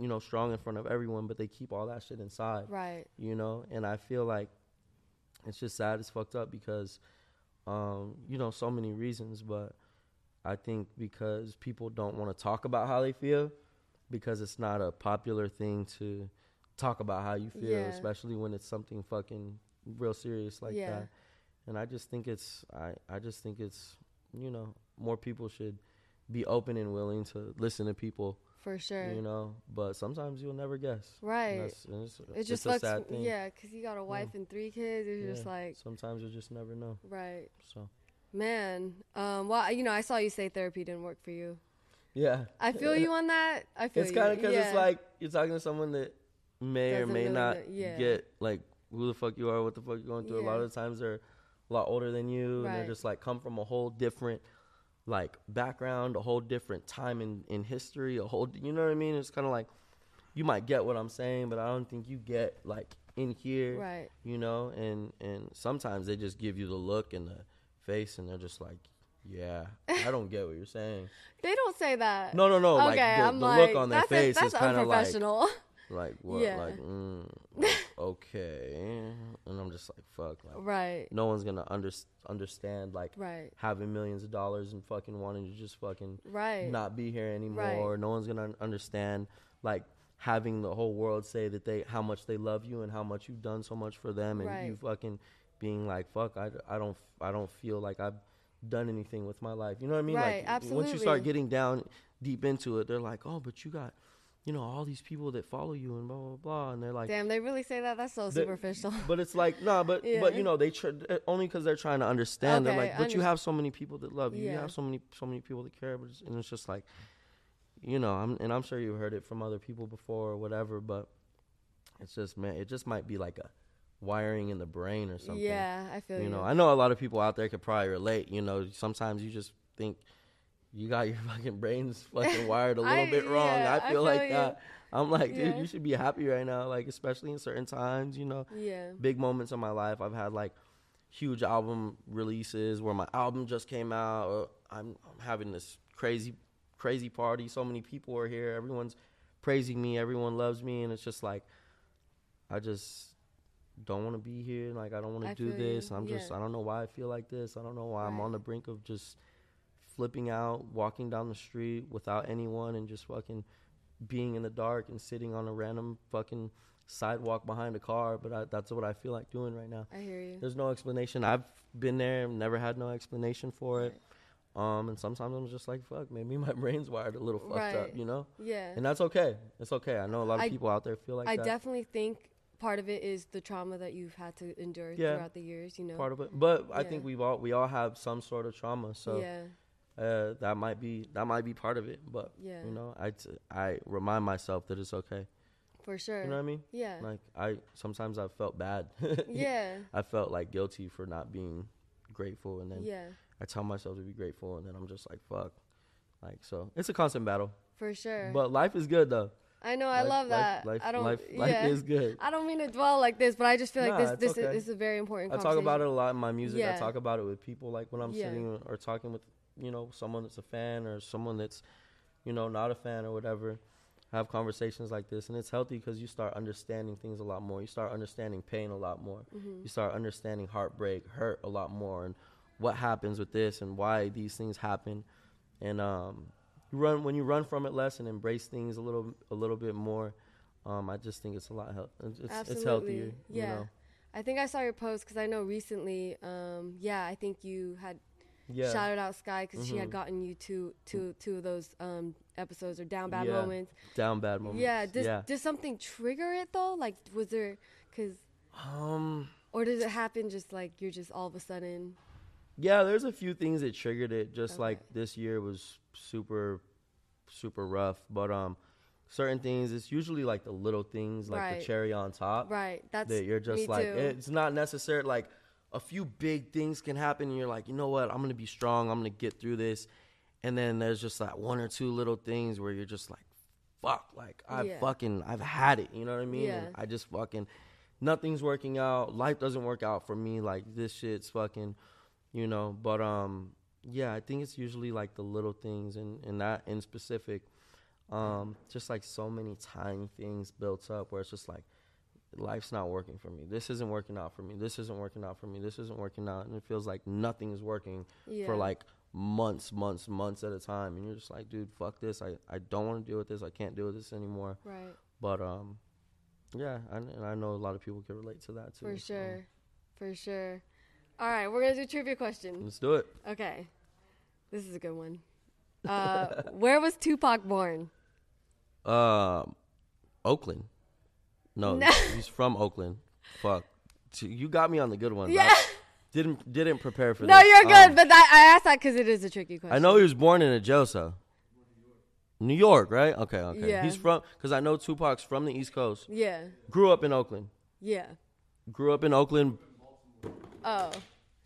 you know, strong in front of everyone, but they keep all that shit inside Right. you know and i feel like it's just sad it's fucked up because um you know so many reasons but i think because people don't want to talk about how they feel because it's not a popular thing to talk about how you feel Yeah. especially when it's something fucking real serious like Yeah. that and i just think it's i i just think it's you know more people should be open and willing to listen to people For sure. you know but sometimes you'll never guess Right. that's- and it's, It just it's a fucks. sad thing. Yeah, because you got a wife and three kids. It's just like, sometimes you just never know. right. So Man, um, well, you know, I saw you say therapy didn't work for you. yeah, I feel you on that. I feel it's you. kind of because yeah. it's like you're talking to someone that may Doesn't or may really not know- yeah. get like who the fuck you are, what the fuck you're going through. A lot of the times they're a lot older than you, and they're just like come from a whole different like background, a whole different time in in history, a whole you know what I mean? It's kind of like you might get what I'm saying, but I don't think you get like in here, Right. you know. And and sometimes they just give you the look and the face, and they're just like. Yeah, I don't get what you're saying. (laughs) They don't say that. No, no, no. Okay, like the, I'm the like, look on their face that's is kind of like, unprofessional. (laughs) like what, Yeah. like, (laughs) mm, like, okay, and I'm just like, fuck, like, right. no one's gonna under, understand like Right. having millions of dollars and fucking wanting to just fucking Right. not be here anymore. Right. No one's gonna understand like having the whole world say that they how much they love you and how much you've done so much for them and Right. you fucking being like fuck I, I don't I don't feel like I've done anything with my life. You know what I mean? Right, like once you start getting down deep into it, they're like, "Oh, but you got you know all these people that follow you and blah blah blah." And they're like Damn, they really say that. That's so the- superficial. but it's like nah, but (laughs) Yeah. but you know they tr- uh, only because they're trying to understand. Okay, they're like, but you have so many people that love you. You have so many so many people that care. But it's, and it's just like, you know, I'm and I'm sure you've heard it from other people before or whatever. But it's just man, it just might be like a wiring in the brain or something. yeah, I feel you. You know, I know a lot of people out there could probably relate. You know, sometimes you just think you got your (laughs) fucking brains fucking wired a (laughs) little I- bit wrong. yeah, I I feel like you. that. I'm like, dude, Yeah. you should be happy right now. Like, especially in certain times, you know, yeah. big moments in my life. I've had like huge album releases where my album just came out. Or I'm, I'm having this crazy, crazy party. So many people are here. Everyone's praising me. Everyone loves me, and it's just like, I just don't want to be here. Like, I don't want to do feel you. this. I'm just, I don't know why I feel like this. I don't know why I'm on the brink of just flipping out, walking down the street without anyone, and just fucking being in the dark and sitting on a random fucking sidewalk behind a car. But I, that's what I feel like doing right now. I hear you. There's no explanation. I've been there, never had no explanation for it. Um, and sometimes I'm just like, fuck, maybe my (laughs) brain's wired a little fucked up, you know? Yeah. And that's okay. It's okay. I know a lot of I- people out there feel like I that. definitely think part of it is the trauma that you've had to endure Yeah. throughout the years, you know. part of it. But I think we've all we all have some sort of trauma, so yeah. uh, that might be that might be part of it. But Yeah. you know, I t- I remind myself that it's okay. For sure. You know what I mean? Yeah. Like I sometimes I felt bad. (laughs) yeah. I felt like guilty for not being grateful, and then Yeah. I tell myself to be grateful, and then I'm just like fuck. Like so, it's a constant battle. For sure. But life is good though. I know. I Life- love that. Life, I don't. life, yeah. life is good. I don't mean to dwell like this, but I just feel like Nah, this this, okay. is, this is a very important. I talk about it a lot in my music. I talk about it with people, like when I'm Yeah. sitting or talking with, you know, someone that's a fan or someone that's, you know, not a fan or whatever. I have conversations like this, and it's healthy because you start understanding things a lot more. You start understanding pain a lot more. Mm-hmm. You start understanding heartbreak, hurt a lot more, and what happens with this and why these things happen. And um, you run when you run from it less and embrace things a little a little bit more. Um, I just think it's a lot. Hel- it's, it's, Absolutely. it's healthier. Yeah. You know? I think I saw your post because I know recently. Um, yeah, I think you had Yeah. Mm-hmm. shouted out Skye because she had gotten you two two two of those um, episodes or down bad Yeah. moments. Down bad moments. Yeah. Does yeah. does something trigger it though? Like, was there? Cause Um. or does it happen just like you're just all of a sudden? Yeah, there's a few things that triggered it. Just Okay. like this year was super, super rough. But um, certain things it's usually like the little things, like Right. the cherry on top. Right. That's That you're just like too. it's not necessary. Like a few big things can happen, and you're like, you know what? I'm gonna be strong. I'm gonna get through this. And then there's just like one or two little things where you're just like, fuck, like I've Yeah. fucking I've had it. You know what I mean? Yeah. I just fucking nothing's working out. Life doesn't work out for me. Like this shit's fucking, you know. But um, yeah, I think it's usually like the little things, and and that in specific, um, just like so many tiny things built up where it's just like life's not working for me. This isn't working out for me. This isn't working out for me. This isn't working out, and it feels like nothing is working Yeah. for like months, months, months at a time, and you're just like, dude, fuck this. I I don't want to deal with this. I can't deal with this anymore. Right. But um, yeah, I, and I know a lot of people can relate to that too. For so sure. For sure. All right, we're gonna do trivia questions. let's do it. Okay. This is a good one. Uh, (laughs) where was Tupac born? Um, Oakland. No, No. he's from Oakland. Fuck, T- you got me on the good one. Yeah. I didn't didn't prepare for that. No, this. you're good, Um, but I, I asked that because it is a tricky question. I know he was born in a jail cell. New York, right? Okay, okay. Yeah. He's from because I know Tupac's from the East Coast. Yeah. Grew up in Oakland. Yeah. Grew up in Oakland. Oh,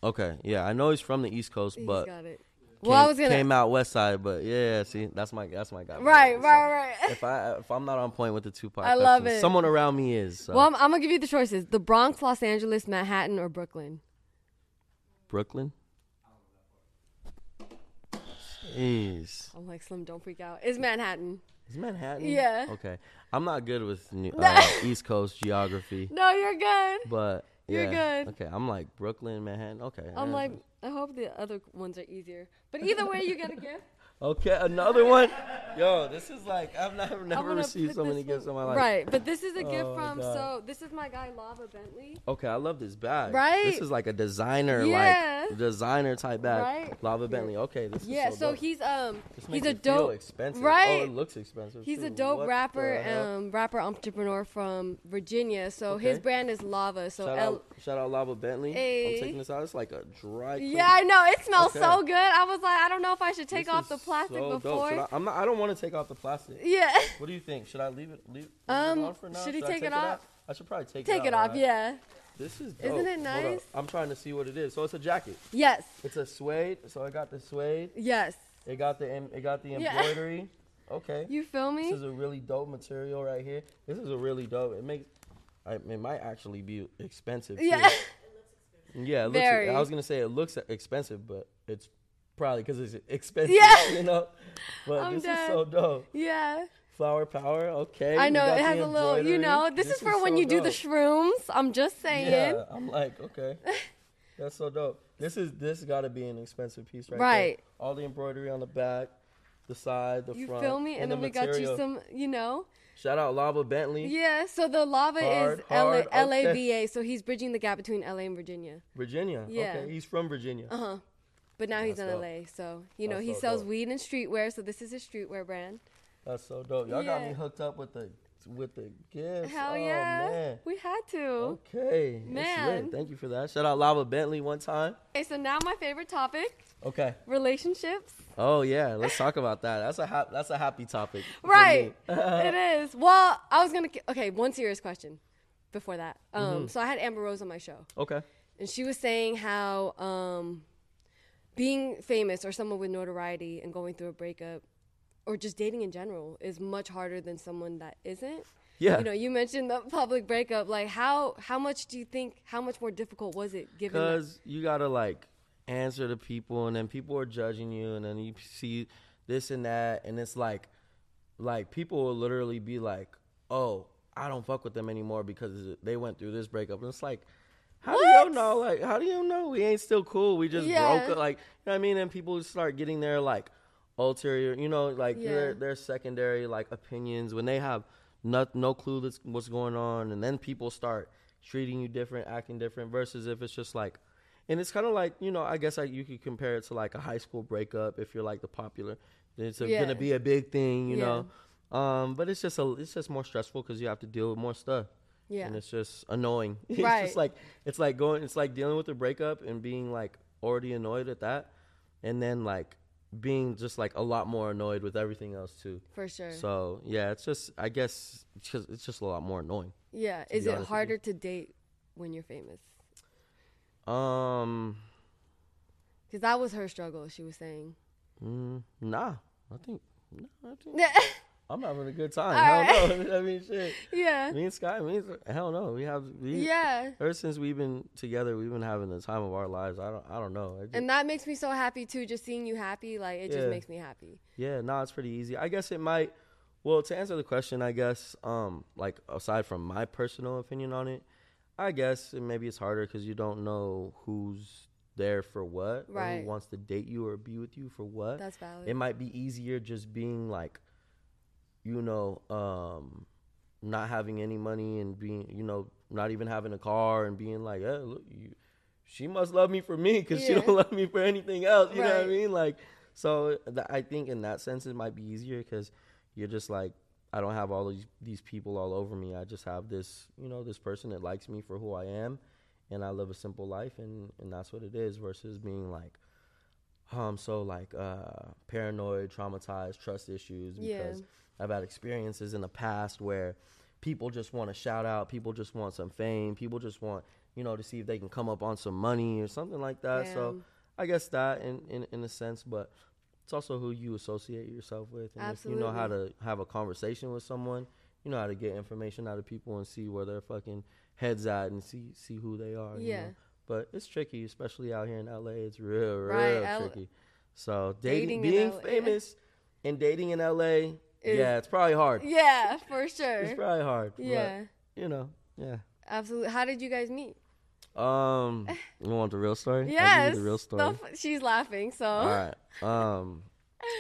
Okay, yeah, I know he's from the East Coast, he's but got it. came, Well, I was gonna. came out West Side. But yeah, see, that's my that's my guy. right, right, right. (laughs) If I if I'm not on point with the Tupac, I love it. Someone around me is. So. Well, I'm, I'm gonna give you the choices: the Bronx, Los Angeles, Manhattan, or Brooklyn. Brooklyn. Jeez. I'm like, Slim, don't freak out. It's Manhattan. Is Manhattan? Yeah. Okay. I'm not good with New, (laughs) uh, East Coast geography, No, you're good. but You're yeah. good. Okay. I'm like Brooklyn, Manhattan. Okay. I'm yeah. like, I hope the other ones are easier. But either way, you get a gift. Okay, another one. Yo, this is like I've never I'm never received so many gifts in my life. Right, but this is a gift Oh, from. God. So this is my guy Lava Bentley. Okay, I love this bag. Right? This is like a designer, Yeah. like designer type bag. Right? Lava Bentley. Okay, this Yeah, is so, so dope. he's um This he's makes a it feel dope expensive. right? Oh, it looks expensive. He's a dope What rapper, the um, rapper entrepreneur from Virginia. So his brand is Lava. So shout L- out, shout out Lava Bentley. Hey. I'm taking this out. It's like a dry. clean. yeah, I know it smells Okay. so good. I was like, I don't know if I should take This off the is plastic so dope. before. Should I, I'm not, I don't want to take off the plastic. yeah, What do you think? Should I leave it? Leave, leave Um, it on for now? should he I take it off? out? I should probably take, it off. take it it off. right? Yeah. This is Isn't dope. it Hold up. nice? I'm trying to see what it is. So it's a jacket. Yes. It's a suede. So I got the suede. Yes. It got the it got the Yeah. embroidery. Okay. You feel me? This is a really dope material right here. This is a really dope. It makes. I, it might actually be expensive. too. yeah. (laughs) Yeah. It looks, Very. I was gonna say it looks expensive, but it's probably because it's expensive. Yeah. (laughs) You know. But I'm this dead. is so dope. yeah. Flower power. Okay. I know it has a little. You know, this, is for when so you do the shrooms. I'm just saying. Yeah, I'm like, okay, (laughs) that's so dope. This is this got to be an expensive piece right Right. there. All the embroidery on the back, the side, the front. You front. feel me? And, the then we got you some. You know. Shout out Lava Bentley, Yeah, so the lava Hard, is hard, LA, okay. LAVA, so he's bridging the gap between LA and Virginia. Virginia. Yeah. Okay, he's from Virginia. Uh huh. But now he's in That's dope. LA, so you know That's he so sells dope. weed and streetwear. So this is his streetwear brand. That's so dope. Y'all got me hooked up with the with the gifts. Hell oh, yeah, man. we had to. Okay, Man. Thank you for that. Shout out Lava Bentley one time. Okay, so now my favorite topic: Okay. relationships. Oh yeah, let's talk about that. That's a hap- that's a happy topic. Right, (laughs) it is. Well, I was gonna. Okay, one serious question before that. Um, Mm-hmm. so I had Amber Rose on my show. Okay. and she was saying how um, being famous or someone with notoriety and going through a breakup or just dating in general is much harder than someone that isn't. Yeah. You know, you mentioned the public breakup. Like, how how much do you think? How much more difficult was it? Given that- Because you gotta like answer to people, and then people are judging you, and then you see this and that, and it's like, like people will literally be like, "Oh, I don't fuck with them anymore because they went through this breakup." And it's like, how do you What? know? Like, how do you know we ain't still cool? We just Yeah. broke up. Like, you know what I mean? And people start getting their like ulterior, you know, like Yeah. their their secondary like opinions when they have no no clue that's what's going on, and then people start treating you different, acting different. Versus if it's just like, and it's kind of like you know, I guess like you could compare it to like a high school breakup if you're like the popular. It's a, Yeah. gonna be a big thing, you know. Um, but it's just a it's just more stressful because you have to deal with more stuff. Yeah. and it's just annoying. (laughs) it's Right. just like it's like going. It's like dealing with a breakup and being like already annoyed at that, and then like being just like a lot more annoyed with everything else too. for sure. So yeah, it's just I guess it's just, it's just a lot more annoying. yeah. Is it harder to date when you're famous? Um, Because that was her struggle. She was saying. mm, nah, I think no, I think yeah. (laughs) I'm having a good time. All Hell no, (laughs) I mean shit. Yeah. Me and Skye, me, and- hell no, we have we, Yeah. Ever since we've been together, we've been having the time of our lives. I don't, I don't know. Just- And that makes me so happy too. Just seeing you happy, like it Yeah. just makes me happy. Yeah, no, it's pretty easy. I guess it might. Well, to answer the question, I guess, um, like aside from my personal opinion on it, I guess it, maybe it's harder because you don't know who's there for what, or Right. who wants to date you or be with you for what. That's valid. It might be easier just being like, you know, um, not having any money and being, you know, not even having a car and being like, hey, look, you, she must love me for me because she don't love me for anything else. You know what I mean? Like, so th- I think in that sense it might be easier because you're just like, I don't have all these these people all over me. I just have this, you know, this person that likes me for who I am, and I live a simple life, and and that's what it is. Versus being like, oh, I'm so like uh, paranoid, traumatized, trust issues Yeah. I've had experiences in the past where people just want to shout out, people just want some fame, people just want you know to see if they can come up on some money or something like that. So I guess that in, in in a sense, but it's also who you associate yourself with, and if you know how to have a conversation with someone, you know how to get information out of people and see where their fucking heads at and see see who they are. you Yeah. know? But it's tricky, especially out here in LA. It's real, real Right, L- tricky. So dating, Dating in being LA. famous and dating in LA, Is- yeah, it's probably hard. Yeah, for sure. It's probably hard. but, yeah, you know, yeah. absolutely. How did you guys meet? Um, (laughs) you want the real story? I'll give you Yes. the real story. f- she's laughing. So All right. Um,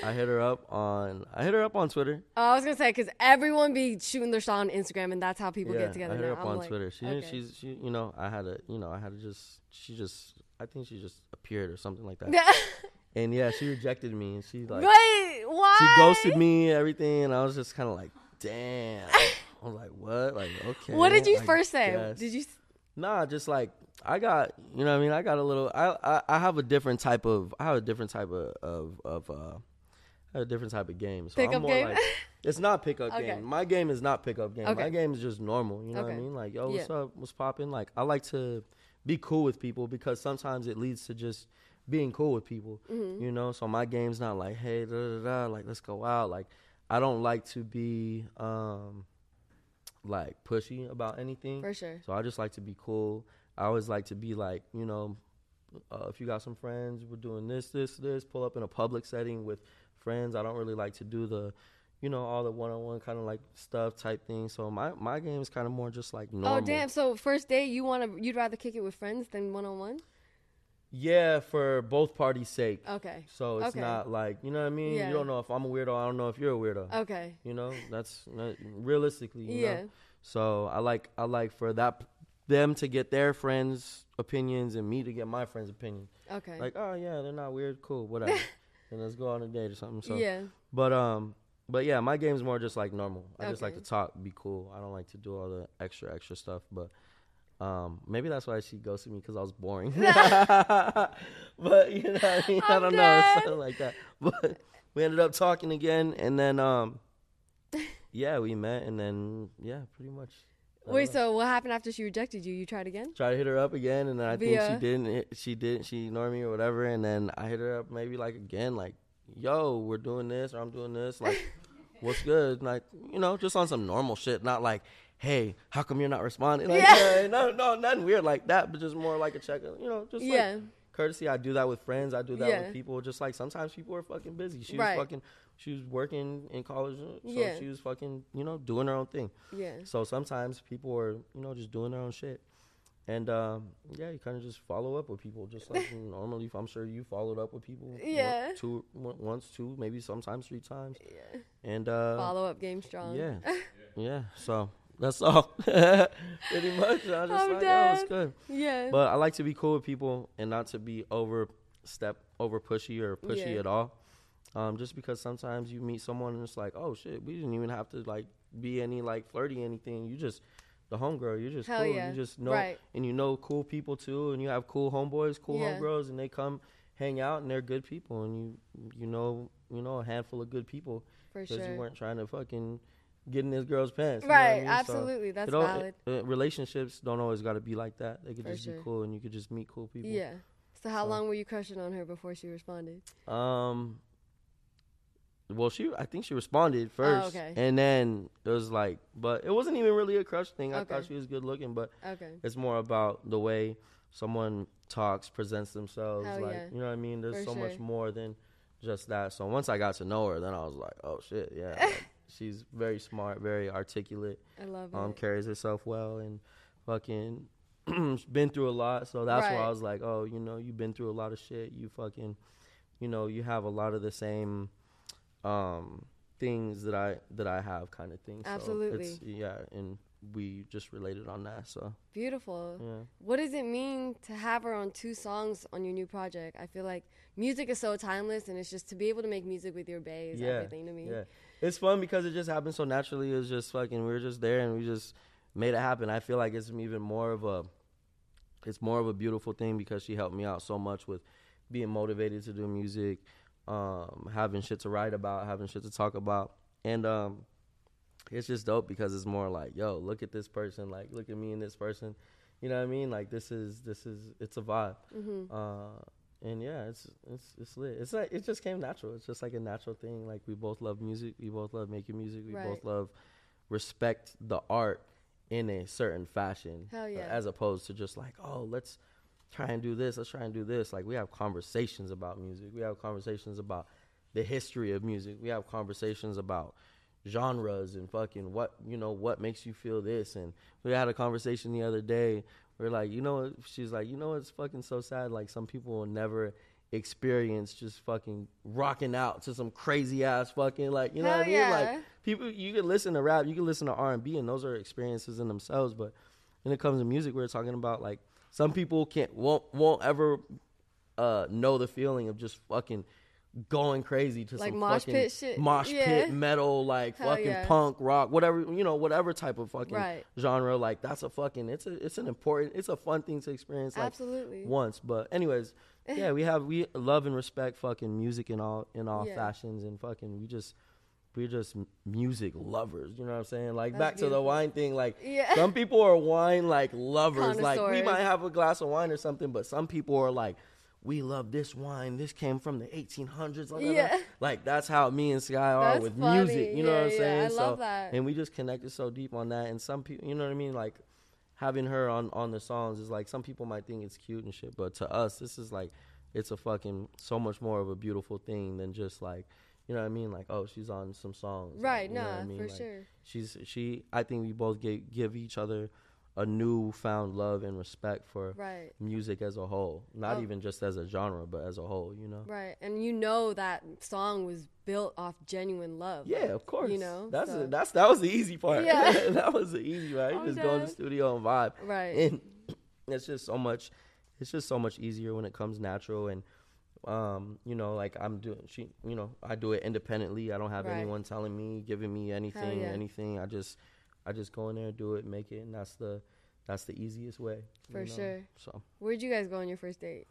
I hit her up on I hit her up on Twitter. Oh, I was gonna say because everyone be shooting their shot on Instagram, and that's how people yeah, get together. I hit her now. up I'm on like, Twitter. She okay. she's she you know I had to you know I had to just she just I think she just appeared or something like that. (laughs) and yeah, she rejected me and she like Wait, why? she ghosted me everything and I was just kind of like damn. (laughs) I was like what like okay. What did you I first say? Did you? Nah, just like I got, you know, what I mean, I got a little. I, I I have a different type of. I have a different type of of of. uh a different type of game. So Pickup I'm more game? like, it's not pickup (laughs) Okay. game. My game is not pickup game. Okay. My game is just normal. You know what I mean? Like, yo, what's Yeah. up? What's popping? Like, I like to be cool with people because sometimes it leads to just being cool with people. Mm-hmm. You know, so my game's not like, hey, da da da, like let's go out. Like, I don't like to be um like pushy about anything. For sure. So I just like to be cool. I always like to be like, you know, uh, if you got some friends, we're doing this, this, this. Pull up in a public setting with friends. I don't really like to do the, you know, all the one-on-one kind of like stuff type thing. So my my game is kind of more just like normal. Oh damn! So first date, you want to? You'd rather kick it with friends than one on one? Yeah, for both parties' sake. Okay. So it's Okay. not like you know what I mean. Yeah. You don't know if I'm a weirdo. I don't know if you're a weirdo. Okay. You know, that's not, realistically. You Yeah. Know? So I like I like for that them to get their friends' opinions and me to get my friends' opinion. Okay. Like, oh yeah, they're not weird. Cool, whatever. (laughs) and let's go on a date or something. So yeah. But um, but yeah, my game's more just like normal. I just like to talk, be cool. I don't like to do all the extra extra stuff. But um, maybe that's why she ghosted me because I was boring. (laughs) (laughs) but you know, I, mean? I don't know, (laughs) something like that. But we ended up talking again, and then um, yeah, we met, and then yeah, pretty much. Wait. know. So what happened after she rejected you? You tried again? Tried to hit her up again, and then I think she didn't. hit- She didn't. She ignored me or whatever, and then I hit her up maybe like again, like, "Yo, we're doing this, or I'm doing this. Like, what's good? Like, you know, just on some normal shit, not like." Hey, how come you're not responding? Like, Yeah. yeah, no, no, nothing weird like that, but just more like a check. You know, just Yeah. like courtesy. I do that with friends. I do that Yeah. with people. Just like sometimes people are fucking busy. She Right. was fucking. She was working in college, so Yeah. she was fucking. You know, doing her own thing. Yeah. So sometimes people are, you know, just doing their own shit. And um, yeah, you kind of just follow up with people, just like (laughs) normally. I'm sure you followed up with people. one- Yeah. two, one- once, two, maybe sometimes three times. Yeah. And uh, Follow up game strong. yeah, (laughs) yeah. So that's all, (laughs) pretty much. I was just I'm like, oh, it's good. Yeah. But I like to be cool with people and not to be over step over pushy or pushy Yeah. at all. Um, just because sometimes you meet someone and it's like, oh shit, we didn't even have to like be any like flirty anything. You just the homegirl. You're just Hell cool. yeah. You just know Right. and you know cool people too, and you have cool homeboys, cool Yeah. homegirls, and they come hang out and they're good people, and you you know you know a handful of good people For because sure. you weren't trying to fucking get in this girl's pants. know I Right. mean? So Absolutely. That's it don't- valid. uh, relationships don't always got to be like that. They could For just sure. be cool, and you could just meet cool people. Yeah. So how So- long were you crushing on her before she responded? Um. Well, she I think she responded first, Oh, okay. and then it was like, but it wasn't even really a crush thing. I Okay. thought she was good looking, but Okay. it's more about the way someone talks, presents themselves. Hell like yeah. you know what I mean. There's For so much more than just that. So once I got to know her, then I was like, oh shit, yeah. like, (laughs) she's very smart, very articulate. I love Um, it. carries herself well, and fucking (clears throat) been through a lot. So that's why I was like, oh, you know, you've been through a lot of shit. You fucking, you know, you have a lot of the same, um, things that I that I have, kind of thing. So Absolutely. it's, yeah, and we just related on that. So Beautiful. yeah. What does it mean to have her on two songs on your new project? I feel like music is so timeless, and it's just to be able to make music with your bae is everything to me. Yeah, it's fun because it just happened so naturally. It was just fucking. We were just there and we just made it happen. I feel like it's even more of a, it's more of a beautiful thing because she helped me out so much with being motivated to do music, um, having shit to write about, having shit to talk about, and um, it's just dope because it's more like, yo, look at this person, like look at me and this person. You know what I mean? Like this is this is it's a vibe. Mm-hmm. Uh, and yeah, it's it's it's lit. It's like it just came natural. It's just like a natural thing. Like we both love music. We both love making music. We Right. both love respect the art in a certain fashion. Hell yeah. As opposed to just like, oh, let's try and do this. Let's try and do this. Like we have conversations about music. We have conversations about the history of music. We have conversations about genres and fucking what you know what makes you feel this and we had a conversation the other day we're like you know she's like you know it's fucking so sad like some people will never experience just fucking rocking out to some crazy ass fucking like you know Hell what I mean? yeah. Like people you can listen to rap, you can listen to R and B and those are experiences in themselves. But when it comes to music, we're talking about like some people can't won't won't ever uh know the feeling of just fucking going crazy to Like some mosh fucking pit shit? mosh Yeah. pit metal like Hell fucking yeah. punk rock whatever you know whatever type of fucking Right. genre like that's a fucking it's a it's an important it's a fun thing to experience like Absolutely. once but anyways (laughs) yeah we have we love and respect fucking music in all in all Yeah. fashions and fucking we just we're just music lovers you know what i'm saying like That's back to the wine thing like Yeah. (laughs) some people are wine like lovers like we might have a glass of wine or something but some people are like we love this wine. This came from the 1800s. la, la, la." Yeah. (laughs) Like that's how me and Skye are That's with funny. music. You know Yeah, what I'm yeah, saying? I so, love that. And we just connected so deep on that. And some people, you know what I mean? Like having her on on the songs is like some people might think it's cute and shit, but to us, this is like it's a fucking so much more of a beautiful thing than just like. You know what I mean? Like, oh, she's on some songs. Like, Right, know what nah, I mean? for Like, sure. She's she. I think we both give give each other a newfound love and respect for Right. music as a whole, not Oh. even just as a genre, but as a whole. You know? Right. And you know that song was built off genuine love. Yeah, of course. You know, that's so- that's that was the easy part. Yeah. (laughs) that was the easy part. You just go in the studio and vibe. Right. And (coughs) it's just so much. It's just so much easier when it comes natural and. Um, you know, like I'm doing, she, you know, I do it independently. I don't have Right. anyone telling me, giving me anything, yeah. anything. I just, I just go in there, and do it, make it, and that's the, that's the easiest way. For you know? sure. So Where'd you guys go on your first date?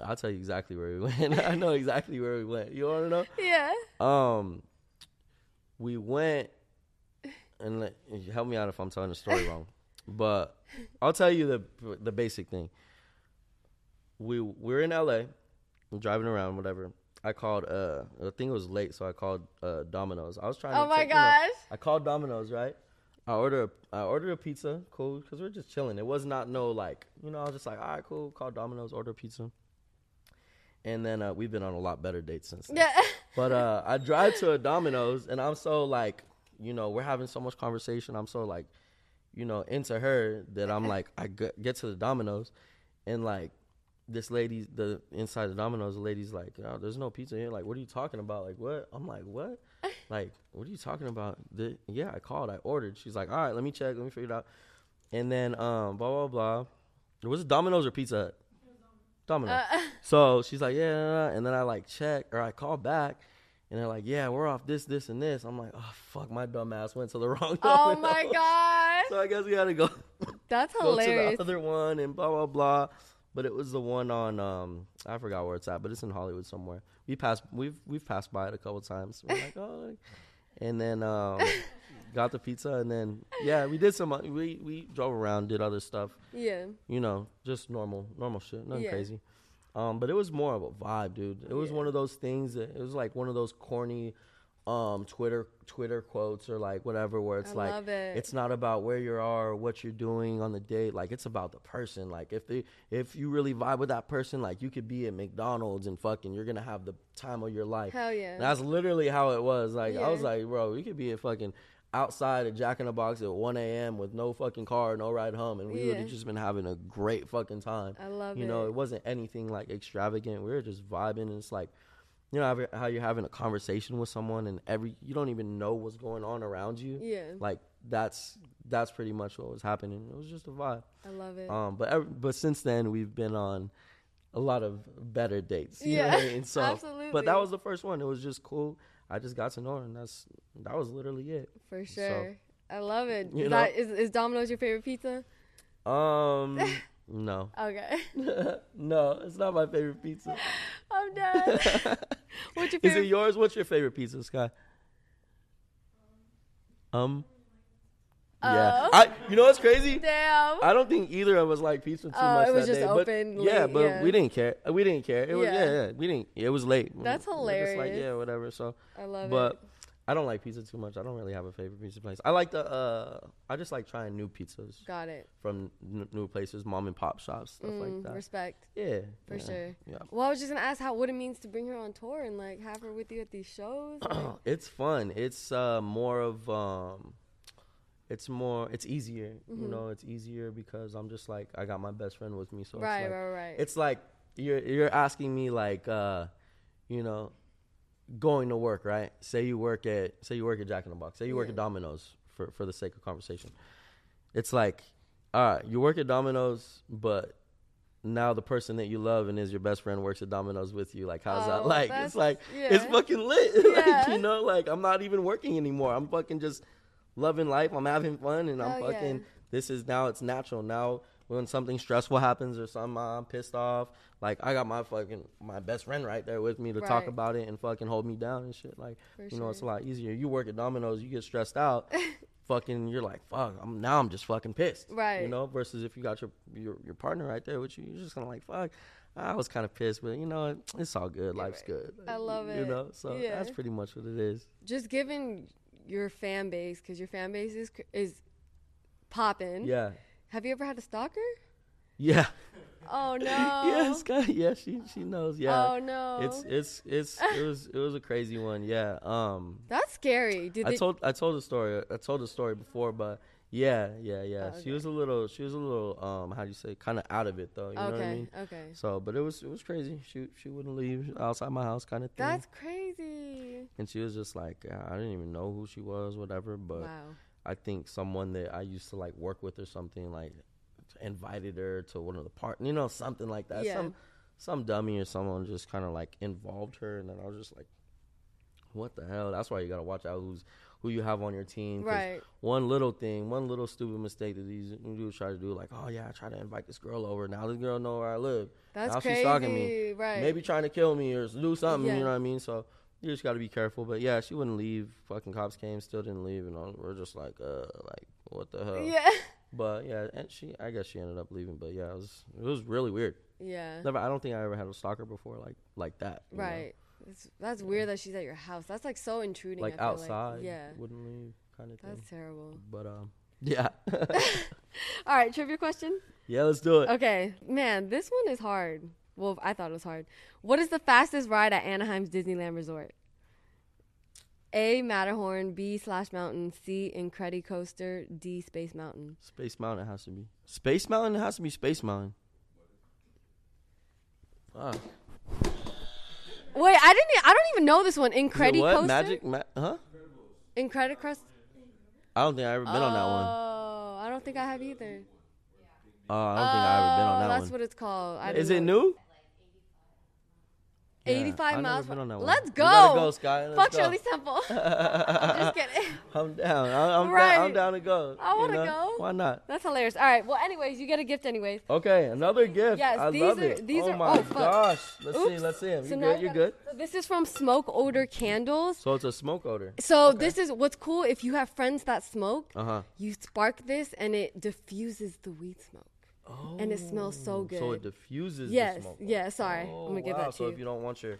I'll tell you exactly where we went. (laughs) I know exactly where we went. You want to know? Yeah. Um, we went, and let, help me out if I'm telling the story wrong, (laughs) but I'll tell you the the basic thing. We we're in LA, I'm driving around, whatever. I called. Uh, I think it was late, so I called uh, Domino's. I was trying. Oh to my take- you know, gosh. I called Domino's, right? I ordered a, I ordered a pizza, cool, because we're just chilling. It was not no like, you know, I was just like, all right, cool, call Domino's, order pizza. And then uh, we've been on a lot better dates since then. Yeah. (laughs) But uh, I drive to a Domino's, and I'm so like, you know, we're having so much conversation. I'm so like, you know, into her that I'm like, I get to the Domino's, and like, this lady, the inside the Domino's, the lady's like, oh, there's no pizza here. Like, what are you talking about? Like, what? I'm like, what? (laughs) like, what are you talking about? The, yeah, I called, I ordered. She's like, all right, let me check, let me figure it out. And then, um, blah blah blah. Was it Domino's or Pizza Hut? Domino's. Uh, So she's like, yeah, and then I like check or I call back, and they're like, yeah, we're off this, this, and this. I'm like, oh fuck, my dumb ass went to the (laughs) wrong. oh Domino's. my god. So I guess we had to go That's (laughs) go hilarious. to the other one and blah blah blah. But it was the one on um I forgot where it's at, but it's in Hollywood somewhere. We passed we've we've passed by it a couple times. We're like, (laughs) oh, and then um got the pizza and then yeah, we did some we we drove around, did other stuff yeah. you know, just normal, normal shit, nothing Yeah. crazy. Um, but it was more of a vibe, dude. It was Yeah. one of those things that it was like one of those corny, um, Twitter Twitter quotes or like whatever, where it's I like it. it's not about where you are or what you're doing on the date. Like it's about the person. Like if they if you really vibe with that person, like you could be at McDonald's and fucking you're gonna have the time of your life. Hell yeah. That's literally how it was. Like I was like, bro, we could be at fucking outside of Jack in the Box at 1 a.m. with no fucking car, no ride home, and we would have just been having a great fucking time. I love you know, it. it wasn't anything like extravagant. We were just vibing, and it's like, you know, how- you're having a conversation with someone, and every you don't even know what's going on around you. Yeah. Like that's that's pretty much what was happening. It was just a vibe. I love it. Um, but ev- but since then we've been on a lot of better dates. You know Yeah, what I mean? (laughs) So, But that was the first one. It was just cool. I just got to know her, and that's that was literally it. For so- sure. I love it. You Is, know? that, is, is Domino's your favorite pizza? Um, (laughs) no, Okay. (laughs) no, it's not my favorite pizza. I'm (laughs) done. What's your favorite? Is it yours? What's your favorite pizza, Skye? Um. Yeah, Oh. I. You know what's crazy? Damn. I don't think either of us like pizza too Oh, much. it was that just day, but- open yeah, but yeah. we didn't care. We didn't care. It was Yeah. yeah, yeah. We didn't. It was late. That's We're just like yeah, whatever. So, I love but it. I don't like pizza too much. I don't really have a favorite pizza place. I like the. uh I just like trying new pizzas Got it. from n- new places, mom and pop shops, stuff like Mm, that. respect. yeah, For yeah, sure. Yeah. Well, I was just gonna ask how what it means to bring her on tour and like have her with you at these shows. (clears throat) like- it's fun. It's uh, more of um, it's more. It's easier. You know, it's easier because I'm just like I got my best friend with me, so Mm-hmm. right, it's like, right, right. It's like you're you're asking me like, uh, you know, going to work, right? Say you work at say you work at Jack in the Box. Say you work at Domino's for for the sake of conversation. It's like, all right, you work at Domino's, but now the person that you love and is your best friend works at Domino's with you. Like, how's Oh, that like? It's like it's fucking lit. (laughs) like, Yeah. you know, like I'm not even working anymore. I'm fucking just loving life. I'm having fun, and I'm yeah. fucking. This is now. It's natural now. When something stressful happens or something I'm pissed off, like I got my fucking my best friend right there with me to talk about it and fucking hold me down and shit. Like For you know, it's a lot easier. You work at Domino's, you get stressed out. (laughs) fucking, you're like, fuck. I'm now. I'm just fucking pissed. Right you know, versus if you got your your, your partner right there with you, you're just kind of like, fuck. I was kind of pissed, but you know, it's all good. Life's good. I love You it. You know, so Yeah. that's pretty much what it is. Just given your fan base, because your fan base is is popping. Yeah. Have you ever had a stalker? Yeah. Oh (laughs) no. yeah, Scott. Yeah, she she knows. Yeah. Oh no. It's it's it's it was it was a crazy one. Yeah. Um. That's scary. Did I told I told the story. I told the story before, but yeah, yeah, yeah. Oh, She was a little she was a little um how do you say kind of out of it though. You know what I mean? Okay. So, but it was it was crazy. She she wouldn't leave outside my house kind of thing. That's crazy. and she was just like I didn't even know who she was, whatever. But wow. I think someone that I used to like work with or something like invited her to one of the part, you know, something like that. Yeah. Some some dummy or someone just kind of like involved her, and then I was just like, what the hell? That's why you gotta watch out who's who you have on your team. Right. One little thing, one little stupid mistake that these dudes try to do, like, oh yeah, I try to invite this girl over. Now this girl know where I live. That's now crazy. she's stalking me. Right. Maybe trying to kill me or do something. Yeah. You know what I mean? So you just got to be careful. But yeah, she wouldn't leave. Fucking cops came, still didn't leave, and all, we're just like, uh, like what the hell? Yeah. (laughs) But yeah, and she, I guess she ended up leaving. But yeah, it was it was really weird. Yeah. Never, I don't think I ever had a stalker before, like like that. Right. It's, that's weird that she's at your house. That's like so intruding. Like outside. yeah. Wouldn't leave, kind of thing. That's terrible. But um, (laughs) yeah, (laughs) All right, trivia question. yeah, let's do it. Okay, man, this one is hard. Well, I thought it was hard. What is the fastest ride at Anaheim's Disneyland Resort? A. Matterhorn. B. Splash Mountain. C. Incredicoaster. D. Space Mountain. Space Mountain has to be Space Mountain. It has to be Space Mountain. Fuck. Wait, I didn't. I don't even know this one. Incredicoaster. what Magic? Ma- huh? Incredicoaster. I don't think I ever been on that one. Oh, I don't think I have either. Oh, I don't think I ever been on Oh, that that's one. That's what it's called. I Is didn't it know. new? Yeah, 85 I've never miles. been on that one. Let's go. gotta go, Skye. Let's Fuck go. Shirley Temple. (laughs) I'm just kidding. I'm down. I- I'm, Right. down. I'm down to go. I wanna know? go. Why not? That's hilarious. All right. Well, anyways, you get a gift anyways. Okay, another gift. Yes, I these love are- it. these oh are- my oh, fuck. gosh. Let's see. Let's see him. You So good? You good? so This is from Smoke Odor Candles. So it's a smoke odor. So this is what's cool. If you have friends that smoke, Uh huh. you spark this and it diffuses the weed smoke, Oh. and it smells so good. So it diffuses yes. the smoke. Yeah. Sorry. Oh, I'm gonna give wow. that to So you. if you don't want your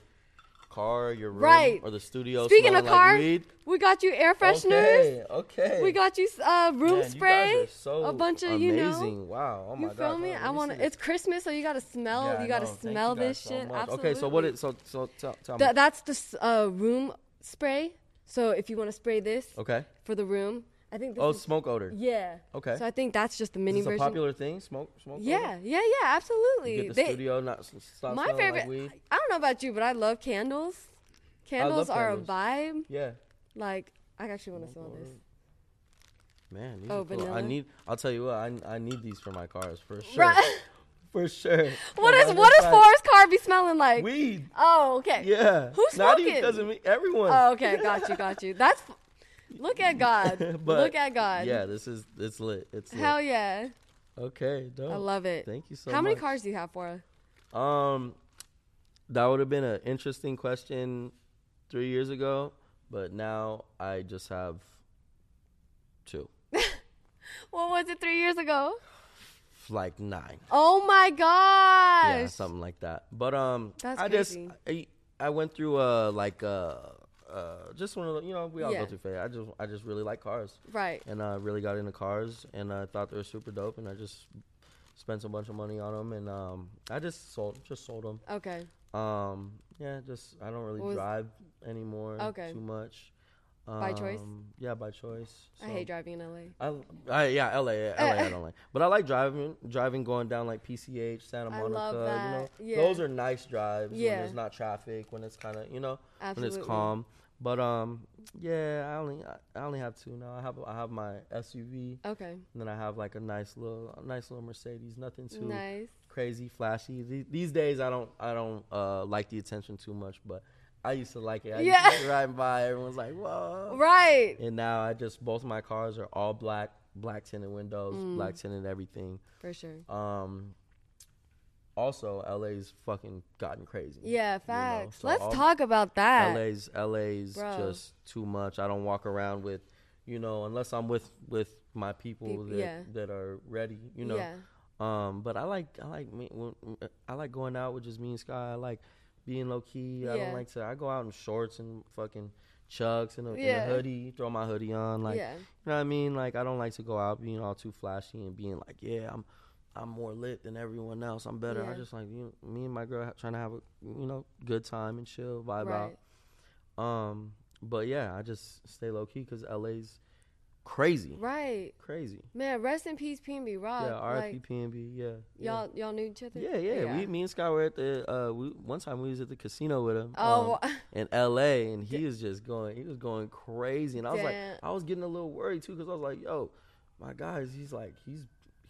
car, your room, Right. or the studio Speaking of car, like we got you air fresheners. Okay. Okay. We got you uh, room Man, spray. You so a bunch of amazing. you know. Wow. Oh You my feel God. me? I want to. It's Christmas, so you gotta smell. Yeah, you gotta know. Smell you this so shit. much. Absolutely. Okay, so what is so so tell, tell Th- me. that's the uh, room spray. So if you want to spray this Okay. for the room, I think. Oh, is, smoke odor. yeah. Okay. So I think that's just the Is mini a version. popular thing? Smoke smoke. yeah, odor? yeah, yeah, absolutely. You get the They- studio not stop my favorite. like weed. I don't know about you, but I love candles. Candles are candles. a vibe. Yeah. Like I actually want to smell this. Man, these Oh, are cool. I need. I'll tell you what. I I need these for my cars for sure. Right. (laughs) For sure. what is what does Phora's car be smelling like? Weed. Oh, okay. Yeah. Who's Not even doesn't mean. Everyone. Oh, okay. Got you. Got you. That's. (laughs) Look at God. (laughs) But, Look at God. Yeah, this is it's lit. It's lit. Hell yeah. Okay, dope. I love it. Thank you so much. How many cars do you have for us? Um, that would have been an interesting question three years ago, but now I just have two, (laughs) What was it three years ago? like nine. Oh my gosh. Yeah, something like that. But um, That's I crazy. just I, I went through a like uh uh just one of the, you know we all Yeah. go through phase. I just I just really like cars Right. and I really got into cars and I thought they were super dope and I just spent a bunch of money on them and um I just sold just sold them. Okay. Um, yeah, just I don't really drive anymore Okay. too much. By choice? Um, Yeah, by choice. I hate driving in LA. I, I yeah, LA, yeah, LA, I don't (laughs) like. But I like driving, driving going down like PCH, Santa Monica. You know, Yeah. those are nice drives Yeah. when there's not traffic, when it's kind of you know, Absolutely. when it's calm. But um, yeah, I only I, only have two now. I have I have my SUV, Okay. and then I have like a nice little a nice little Mercedes. Nothing too Nice. crazy, flashy. These, these days, I don't I don't uh like the attention too much, but I used to like it. I Yeah. used to riding by, everyone's like, whoa. Right. And now I just both my cars are all black, black tinted windows, Mm. black tinted everything. For sure. Um, also LA's fucking gotten crazy. Yeah, facts. so Let's talk about that. LA's LA's Bro. just too much. I don't walk around with, you know, unless I'm with with my people Peop- that yeah. that are ready. You know. Yeah. Um, but I like I like me I like going out with just me and Skye. I like being low key. I don't like to. I go out in shorts and fucking chucks and a, Yeah. and a hoodie. Throw my hoodie on. Like yeah. you know what I mean. Like I don't like to go out being all too flashy and being like, yeah, I'm I'm more lit than everyone else. I'm better. I Yeah. just like you, me and my girl ha- trying to have a you know good time and chill vibe Right. out. Um, but yeah, I just stay low key because LA's crazy, Right. crazy. Man, rest in peace, PnB Rock. yeah, RIP Like, PnB. Yeah, yeah. y'all y'all knew each other? Yeah, yeah. We, me and Scott were at the. Uh, we one time we was at the casino with him. Oh, um, (laughs) in L.A. and he was just going. He was going crazy, and I was Damn. like, I was getting a little worried too because I was like, yo, my guys, he's like, he's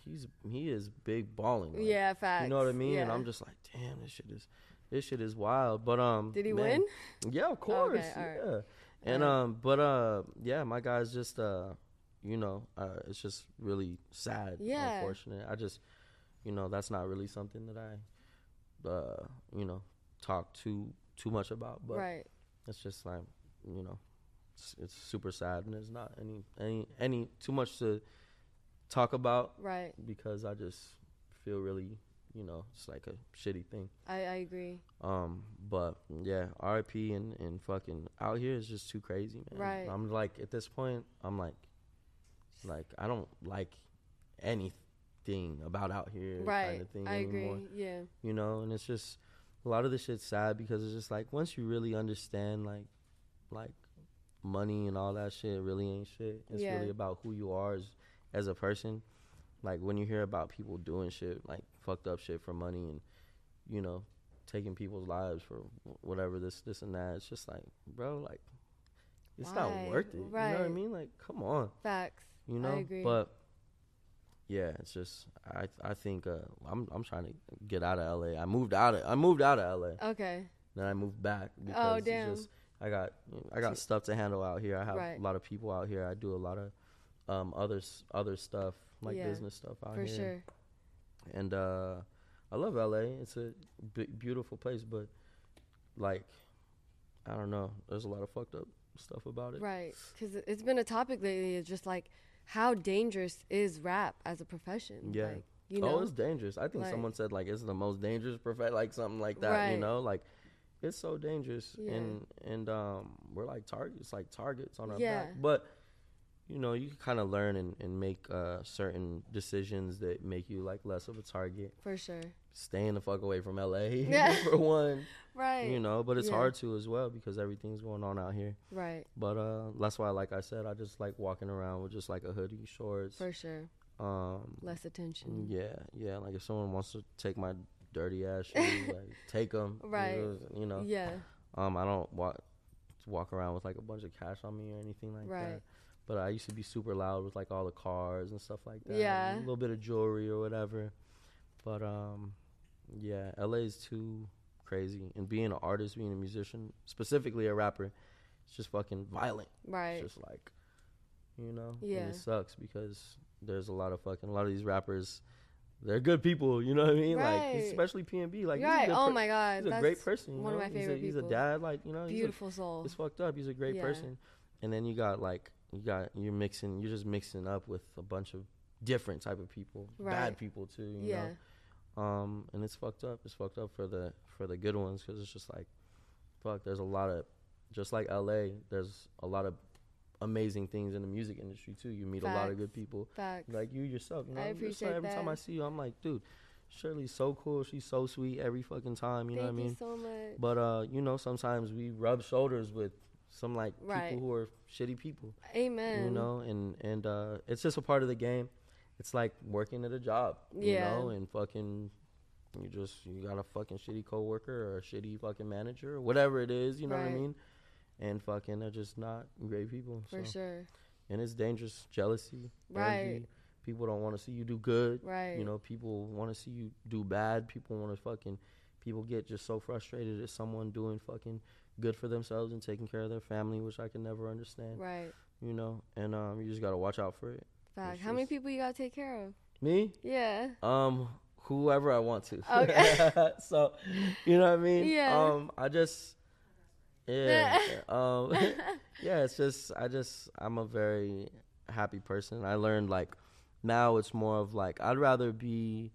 he's he is big balling. Like, yeah, facts. you know what I mean. And I'm just like, damn, this shit is this shit is wild. But um, Did he man, win? Yeah, of course. Okay. Yeah, and Alright. um, but uh, yeah, my guys just uh, you know, uh, it's just really sad. Yeah. unfortunate. I just, you know, that's not really something that I, uh, you know, talk too too much about. But right. it's just like, you know, it's, it's super sad, and there's not any any any too much to talk about Right. because I just feel really, you know, it's like a shitty thing. I, I agree. Um, but yeah, RIP and, and fucking out here is just too crazy, man. Right. I'm like at this point, I'm like, like I don't like anything about out here Right. kind of thing I anymore. agree. Yeah. You know, and it's just a lot of this shit's sad because it's just like once you really understand like, like money and all that shit really ain't shit. It's Yeah. really about who you are as as a person. Like when you hear about people doing shit like fucked up shit for money and you know taking people's lives for whatever this this and that, it's just like, bro, like it's not worth it. You know what I mean? Like, come on, Facts. you know. agree. But yeah, it's just I I think uh, I'm I'm trying to get out of LA. I moved out of I moved out of LA. Okay. Then I moved back because Oh, it's damn. just I got I got stuff to handle out here. I have Right. a lot of people out here. I do a lot of um other other stuff like Yeah, business stuff out For here. sure. And uh I love LA. It's a b- beautiful place, but like I don't know. There's a lot of fucked up stuff about it. Right. Because it's been a topic lately. It's just like, how dangerous is rap as a profession? Yeah. Like, you know? oh, it's dangerous. I think Like- someone said like it's the most dangerous profession, like something like that. You know, like it's so dangerous, Yeah. and and um, we're like targets, like targets on our Yeah. back. But you know, you can kind of learn and, and make uh, certain decisions that make you like less of a target. For sure. Staying the fuck away from LA (laughs) Yeah. (laughs) for one, Right. you know. But it's Yeah. hard to as well because everything's going on out here. Right. But uh, that's why, like I said, I just like walking around with just like a hoodie, shorts. For sure. Um, Less attention. yeah, yeah. Like if someone wants to take my dirty ass shoes, (laughs) like take them. Right. You know. Yeah. Um, I don't walk walk around with like a bunch of cash on me or anything like Right. that. But I used to be super loud with like all the cars and stuff like that. Yeah. A little bit of jewelry or whatever. But um, yeah, LA is too crazy, and being an artist, being a musician, specifically a rapper, it's just fucking violent. Right. It's just like, you know, and Yeah. it sucks because there's a lot of fucking a lot of these rappers. They're good people, you know what I mean? Right. Like especially PnB, like he's a right. good Oh my God. he's a That's great person. You one of know? my He's a- favorite he's a dad, like you know, he's a- Beautiful soul. it's fucked up. He's a great Yeah. person, and then you got like you got you're mixing, you're just mixing up with a bunch of different type of people, Right. bad people too. You yeah. know, um, and it's fucked up. It's fucked up for the for the good ones because it's just like, fuck. There's a lot of, just like LA. There's a lot of amazing things in the music industry too. You meet a lot of good people, Facts. like you yourself. You know, I It's like appreciate every time. I see you, I'm like, dude, Shirley's so cool. She's so sweet every fucking time. You know what I mean? you so much. But uh, you know, sometimes we rub shoulders with some like Right. people who are shitty people. Amen. You know, and and uh, it's just a part of the game. It's like working at a job. Yeah. You know, and fucking. You just you got a fucking shitty coworker or a shitty fucking manager or whatever it is. You know what I mean? And fucking they're just not great people. For so. sure. And it's dangerous. Jealousy. Right. envy. People don't want to see you do good. Right. You know, people want to see you do bad. People want to fucking. People get just so frustrated at someone doing fucking good for themselves and taking care of their family, which I can never understand. Right. You know, and um, you just gotta watch out for it. Fact. It's How many people you gotta take care of? Me, Yeah. um, whoever I want to. Okay. (laughs) so, you know what I mean? Yeah. Um, I just, yeah, (laughs) um, (laughs) yeah. It's just, I just, I'm a very happy person. I learned like now it's more of like I'd rather be,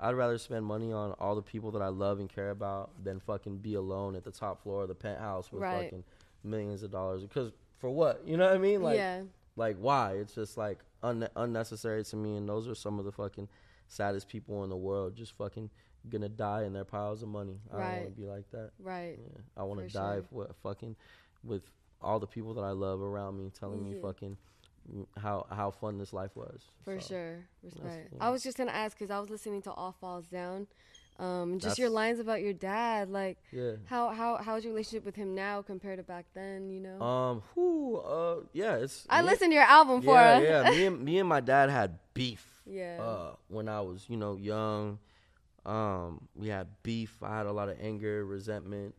I'd rather spend money on all the people that I love and care about than fucking be alone at the top floor of the penthouse with Right. fucking millions of dollars. Because for what? You know what I mean? Like, yeah. like why it's just like un- unnecessary to me and those are some of the fucking saddest people in the world just fucking gonna die in their piles of money i don't want to be like that Right. yeah. i want to die sure. with fucking with all the people that i love around me telling me fucking how how fun this life was For So, sure. Respect. yeah. I was just gonna ask because I was listening to All Falls Down. Um, just your lines about your dad, like yeah how how how's your relationship with him now compared to back then? You know. um who uh yeah it's I me- listened to your album for. yeah yeah me (laughs) and me and my dad had beef Yeah. uh, when I was, you know, young. Um, we had beef. I had a lot of anger, resentment.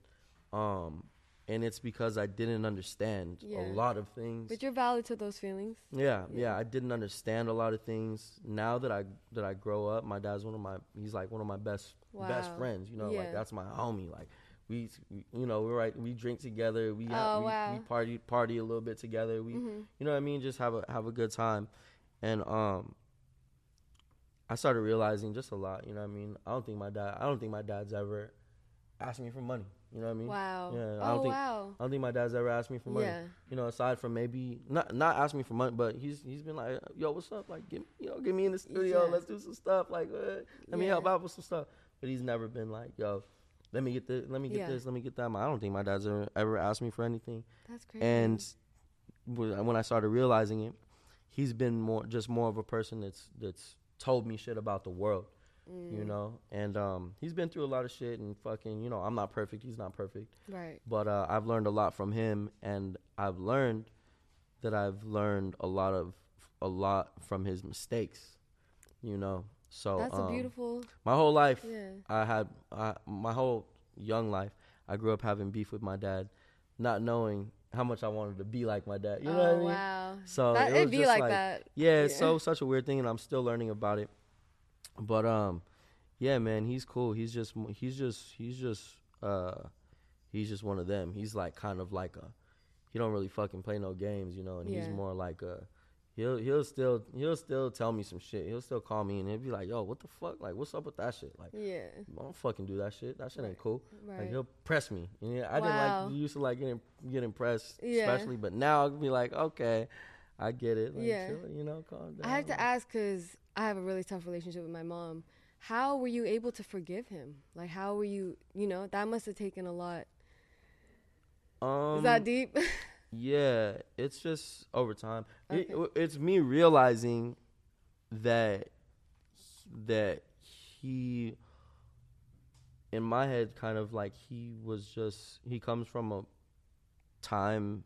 Um, and it's because I didn't understand Yeah. a lot of things. but you're valid to those feelings. yeah, yeah, Yeah. I didn't understand a lot of things. Now that I that I grow up, my dad's one of my he's like one of my best best friends. You know, Yeah. like that's my homie. Like we, we you know, we're right. We drink together. We Oh, we, wow. we party party a little bit together. We Mhm. you know what I mean? Just have a have a good time. And um I started realizing just a lot, you know what I mean? I don't think my dad I don't think my dad's ever asked me for money. You know what I mean? Wow. Yeah, I oh don't think wow. I don't think my dad's ever asked me for money. Yeah. You know, aside from maybe not not ask me for money, but he's he's been like, "Yo, what's up? Like, get you know, get me in the studio. Yeah. Let's do some stuff. Like, uh, let me help out with some stuff." But he's never been like, "Yo, let me get this, let me get Yeah. this, let me get that." I don't think my dad's ever ever asked me for anything. That's crazy. And when I started realizing it, he's been more just more of a person that's that's told me shit about the world, Mm. you know. And um, he's been through a lot of shit and fucking, you know, I'm not perfect. He's not perfect, right. but uh, I've learned a lot from him, and I've learned that I've learned a lot of a lot from his mistakes, you know. So That's a um, beautiful. my whole life, Yeah. I had I, my whole young life. I grew up having beef with my dad, not knowing how much I wanted to be like my dad. You know oh what I mean? wow. So That, it it'd was be just like, like- that. Yeah, it's Yeah. so such a weird thing, and I'm still learning about it. But um, yeah, man, he's cool. He's just he's just he's just uh, he's just one of them. He's like kind of like a he don't really fucking play no games, you know, and he's more like a he'll he'll still he'll still tell me some shit. He'll still call me and he'll be like, "Yo, what the fuck? Like, what's up with that shit? Like, Yeah. I don't fucking do that shit. That shit ain't cool. Right. Like he'll press me. And yeah, I Wow. didn't like used to like getting getting pressed, Yeah. especially. But now I'll be like, okay, I get it. Like, Yeah. chill, you know, calm down. I have to ask because I have a really tough relationship with my mom. How were you able to forgive him? Like, how were you? You know, that must have taken a lot. Um, Is that deep? (laughs) Yeah, it's just over time. It- it's me realizing that that he, in my head, kind of like he was just he comes from a time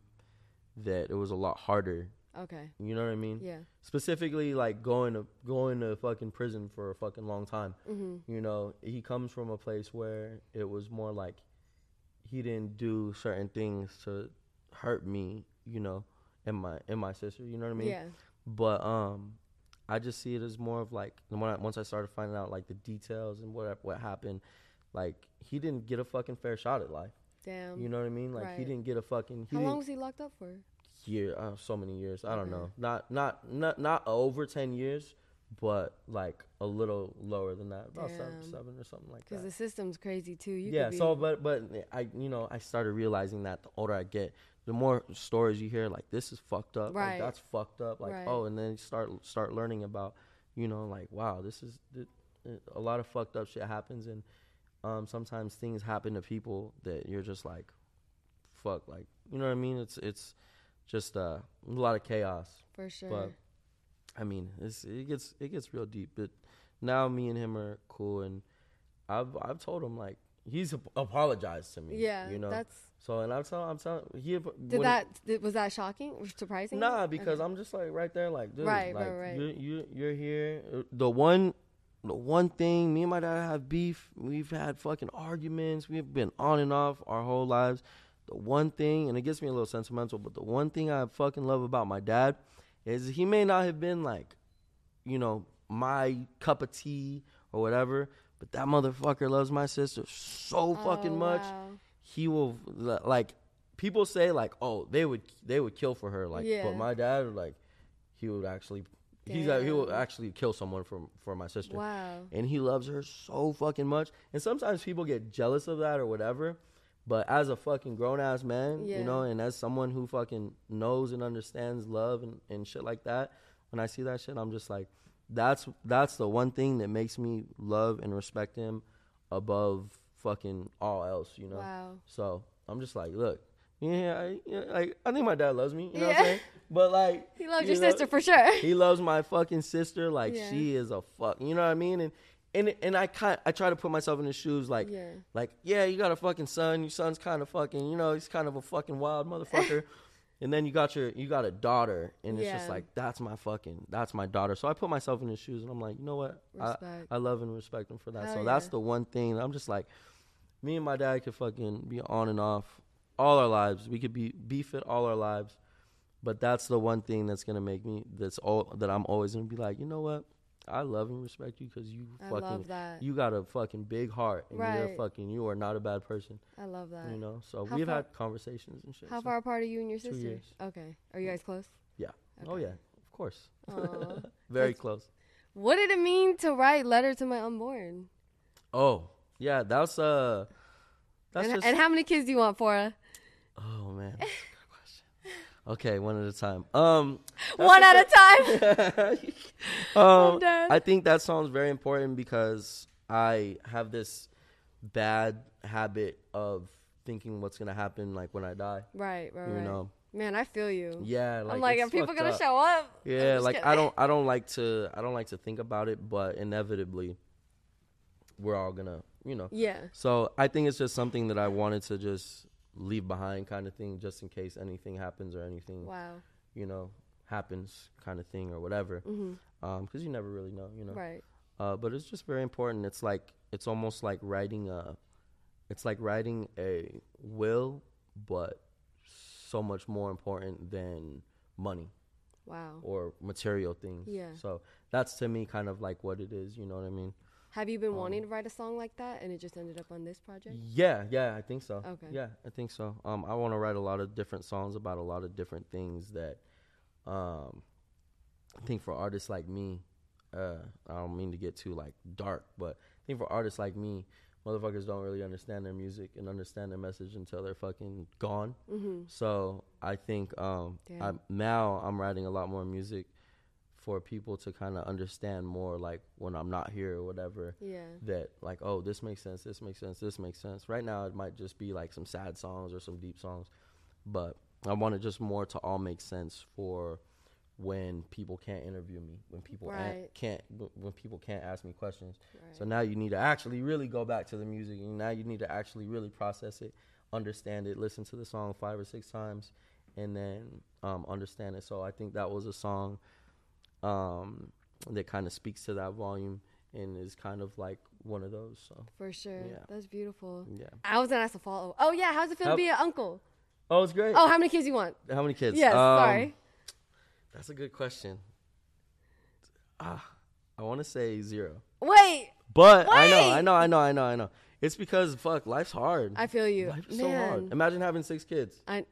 that it was a lot harder. Okay. You know what I mean? Yeah. specifically like going to going to fucking prison for a fucking long time. hmm You know, he comes from a place where it was more like he didn't do certain things to hurt me, you know, and my and my sister. You know what I mean? Yeah. But um, I just see it as more of like when I, once I started finding out like the details and what what happened, like he didn't get a fucking fair shot at life. Damn. You know what I mean? Like he didn't get a fucking. He How long was he locked up for? Year uh, so many years i don't know not not not not over 10 years but like a little lower than that about seven, seven or something like that. Because the system's crazy too. You yeah so but but i you know i started realizing that the older i get the more stories you hear like this is fucked up Right. like that's fucked up like Right. oh and then you start start learning about you know like wow this is th- a lot of fucked up shit happens and um sometimes things happen to people that you're just like fuck, like you know what I mean? It's it's just uh, a lot of chaos. For sure. But I mean, it's, it gets it gets real deep. But now me and him are cool, and I've I've told him like he's ap- apologized to me. yeah, you know. that's so and I'm telling I'm telling he did that did, was that shocking surprising? Nah, because Okay. I'm just like right there, like dude, Right, like, right, right. You you you're here. The one, the one thing, me and my dad have beef. We've had fucking arguments. We've been on and off our whole lives. The one thing, and it gets me a little sentimental, but the one thing I fucking love about my dad is he may not have been like, you know, my cup of tea or whatever, but that motherfucker loves my sister so oh, fucking Oh, much wow. he will like people say like oh they would they would kill for her like Yeah. but my dad like he would actually he's a, he will actually kill someone for for my sister Wow. and he loves her so fucking much and sometimes people get jealous of that or whatever but as a fucking grown ass man Yeah. you know and as someone who fucking knows and understands love and, and shit like that when i see that shit i'm just like that's that's the one thing that makes me love and respect him above fucking all else you know Wow. so I'm just like, look, yeah, I, yeah, like I think my dad loves me, you know what I'm saying? But like, (laughs) He loves you your know, sister for sure. He loves my fucking sister, like Yeah. she is a fuck, you know what I mean? And and and I kind I try to put myself in his shoes, like, Yeah. like yeah, you got a fucking son, your son's kind of fucking, you know, he's kind of a fucking wild motherfucker. (laughs) And then you got your you got a daughter, and it's just like that's my fucking that's my daughter. So I put myself in his shoes, and I'm like, you know what? I, Respect. I love and respect him for that. Hell so that's the one thing I'm just like, me and my dad could fucking be on and off all our lives. We could be beef it all our lives, but that's the one thing that's gonna make me that's all that I'm always gonna be like, you know what? I love and respect you because you I fucking love that. you got a fucking big heart and you're Right. fucking you are not a bad person. I love that. You know, so How we've far- had conversations and shit. How so- far apart are you and your Two sister? years. Okay. Are you guys close? Yeah. Oh yeah, of course. (laughs) Very That's- close. what did it mean to write "Letter to My Unborn"? Oh yeah, that's uh, that's And, just. and how many kids do you want, Phora? oh man, (laughs) that's a good question. Okay, one at a time. Um, (laughs) One at a time. (laughs) um. I think that song's very important because I have this bad habit of thinking what's gonna happen like when I die. right, right, You right. know. Man, I feel you. Yeah, like I'm like, are people gonna up. show up? Yeah, like I don't I don't like to I don't like to think about it, but inevitably we're all gonna, you know. Yeah. So I think it's just something that I wanted to just leave behind kind of thing just in case anything happens or anything, Wow. you know, happens kind of thing or whatever. hmm Um cuz you never really know, you know. Right. Uh but it's just very important. It's like it's almost like writing a it's like writing a will but so much more important than money Wow. or material things. Yeah. So that's to me kind of like what it is. You know what I mean? Have you been Um, wanting to write a song like that, and it just ended up on this project? Yeah, yeah, I think so. Okay. Yeah, I think so. Um, I want to write a lot of different songs about a lot of different things that, um, I think for artists like me, uh, I don't mean to get too like dark, but I think for artists like me, motherfuckers don't really understand their music and understand their message until they're fucking gone. Mm-hmm. So I think um, Damn. I, now I'm writing a lot more music for people to kind of understand more, like when I'm not here or whatever. Yeah. That like, oh, this makes sense. This makes sense. This makes sense. Right now, it might just be like some sad songs or some deep songs, but I want it just more to all make sense for when people can't interview me, when people Right. can't, when people can't ask me questions. Right. So now you need to actually really go back to the music, and now you need to actually really process it, understand it, listen to the song five or six times, and then um, understand it. So I think that was a song um, that kind of speaks to that volume and is kind of like one of those. So For sure. Yeah. That's beautiful. yeah. I was gonna ask a follow. Oh yeah, how's it feel How- to be an uncle? Oh, it's great. Oh, how many kids you want? How many kids? Yes. Um, sorry. That's a good question. Ah, I want to say zero, Wait. but I know, I know, I know, I know, I know. It's because fuck, life's hard. I feel you. Life is Man. so hard. Imagine having six kids I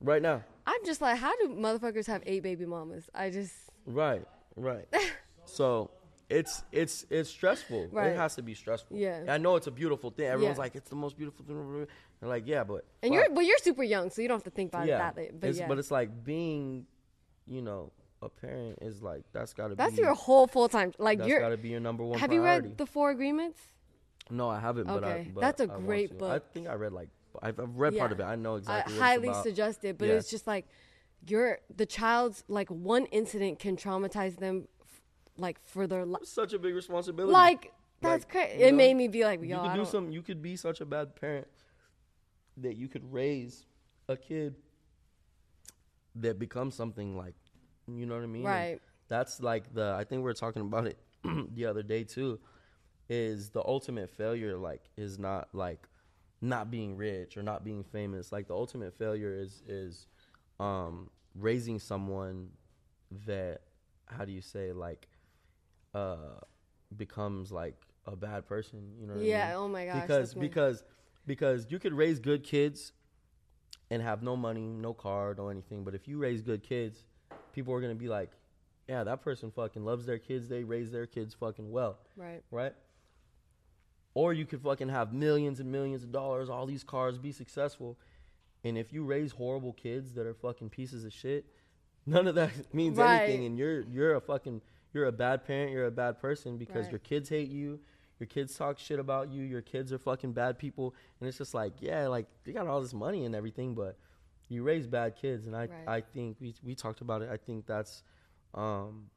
right now. I'm just like, how do motherfuckers have eight baby mamas? I just Right, right. (laughs) so it's it's it's stressful. Right. It has to be stressful. Yeah. I know it's a beautiful thing. Everyone's Yeah. like, it's the most beautiful thing. They're like, yeah, but and fuck. you're but you're super young, so you don't have to think about yeah, it that. But it's, yeah, but it's like being, you know, a parent is like that's got to be that's be your whole full time. Like that's you're. got to be your number one. Have you read the Four Agreements? No, I haven't. But I, Okay, but that's a I great book. I think I read like I've, I've read part of it. I know exactly. I what highly suggest it, but Yeah. it's just like you're the child's like one incident can traumatize them f- like for their life. Such a big responsibility. Like that's Like, crazy. It know, made me be like, you yo, could I do don't- some. You could be such a bad parent that you could raise a kid that becomes something like, you know what I mean? And Right. That's like the. I think we were talking about it (clears throat) the other day too. Is the ultimate failure like is not like not being rich or not being famous. Like the ultimate failure is is um raising someone that how do you say like uh becomes like a bad person you know what I Yeah, mean? oh my gosh, because because because you could raise good kids and have no money no car no anything but if you raise good kids people are gonna be like yeah that person fucking loves their kids they raise their kids fucking well right. right? Or you could fucking have millions and millions of dollars, all these cars, be successful. And if you raise horrible kids that are fucking pieces of shit, none of that (laughs) means Right. anything. And you're you're a fucking you're a bad parent, you're a bad person because Right. your kids hate you, your kids talk shit about you, your kids are fucking bad people. And it's just like, yeah, like you got all this money and everything, but you raise bad kids and I Right. I think we we talked about it. I think that's um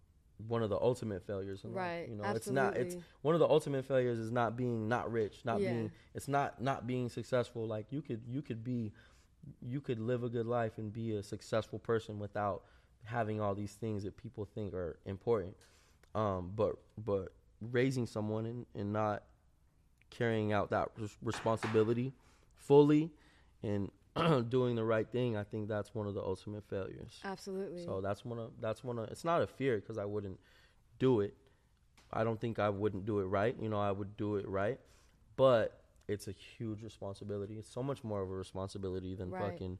one of the ultimate failures life. Right, You know, it's not it's one of the ultimate failures is not being not rich, not Yeah. being it's not not being successful. Like you could you could be you could live a good life and be a successful person without having all these things that people think are important. Um, but but raising someone and, and not carrying out that res- responsibility fully and (clears throat) doing the right thing, I think that's one of the ultimate failures. Absolutely. So that's one of that's one of it's not a fear because I wouldn't do it. I don't think I wouldn't do it right. You know, I would do it right, but it's a huge responsibility. It's so much more of a responsibility than Right. fucking,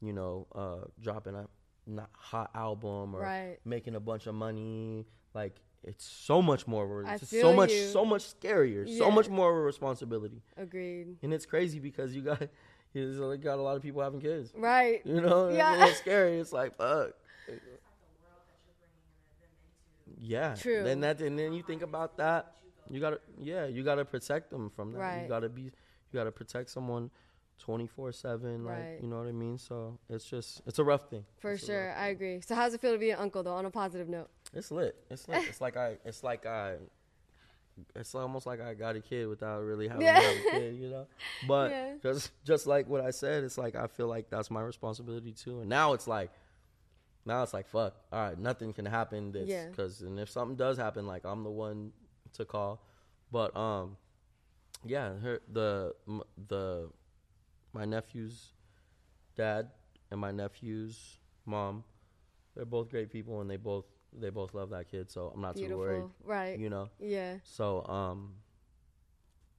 you know, uh, dropping a not hot album or Right. making a bunch of money. Like it's so much more. I It's feel so much, so much scarier. So much more of a responsibility, Agreed. and it's crazy because you got, (laughs) you got a lot of people having kids. Right. You know, it's Yeah. a little scary. It's like fuck. Yeah. True. Then that, and then you think about that. You gotta, yeah, you gotta protect them from that. Right. You gotta be, you gotta protect someone, twenty four seven. Like, Right. you know what I mean. So it's just, it's a rough thing. For It's sure. I agree. So how's it feel to be an uncle though, on a positive note? It's lit. It's lit. it's like I. It's like I. It's almost like I got a kid without really having Yeah. (laughs) a kid, you know. But Yeah. just just like what I said, it's like I feel like that's my responsibility too. And now it's like, now it's like fuck. All right, nothing can happen. This Yeah. because and if something does happen, like I'm the one to call. But um, yeah, her the the my nephew's dad and my nephew's mom, they're both great people and they both they both love that kid. So I'm not too worried. Right. You know. Yeah. So um,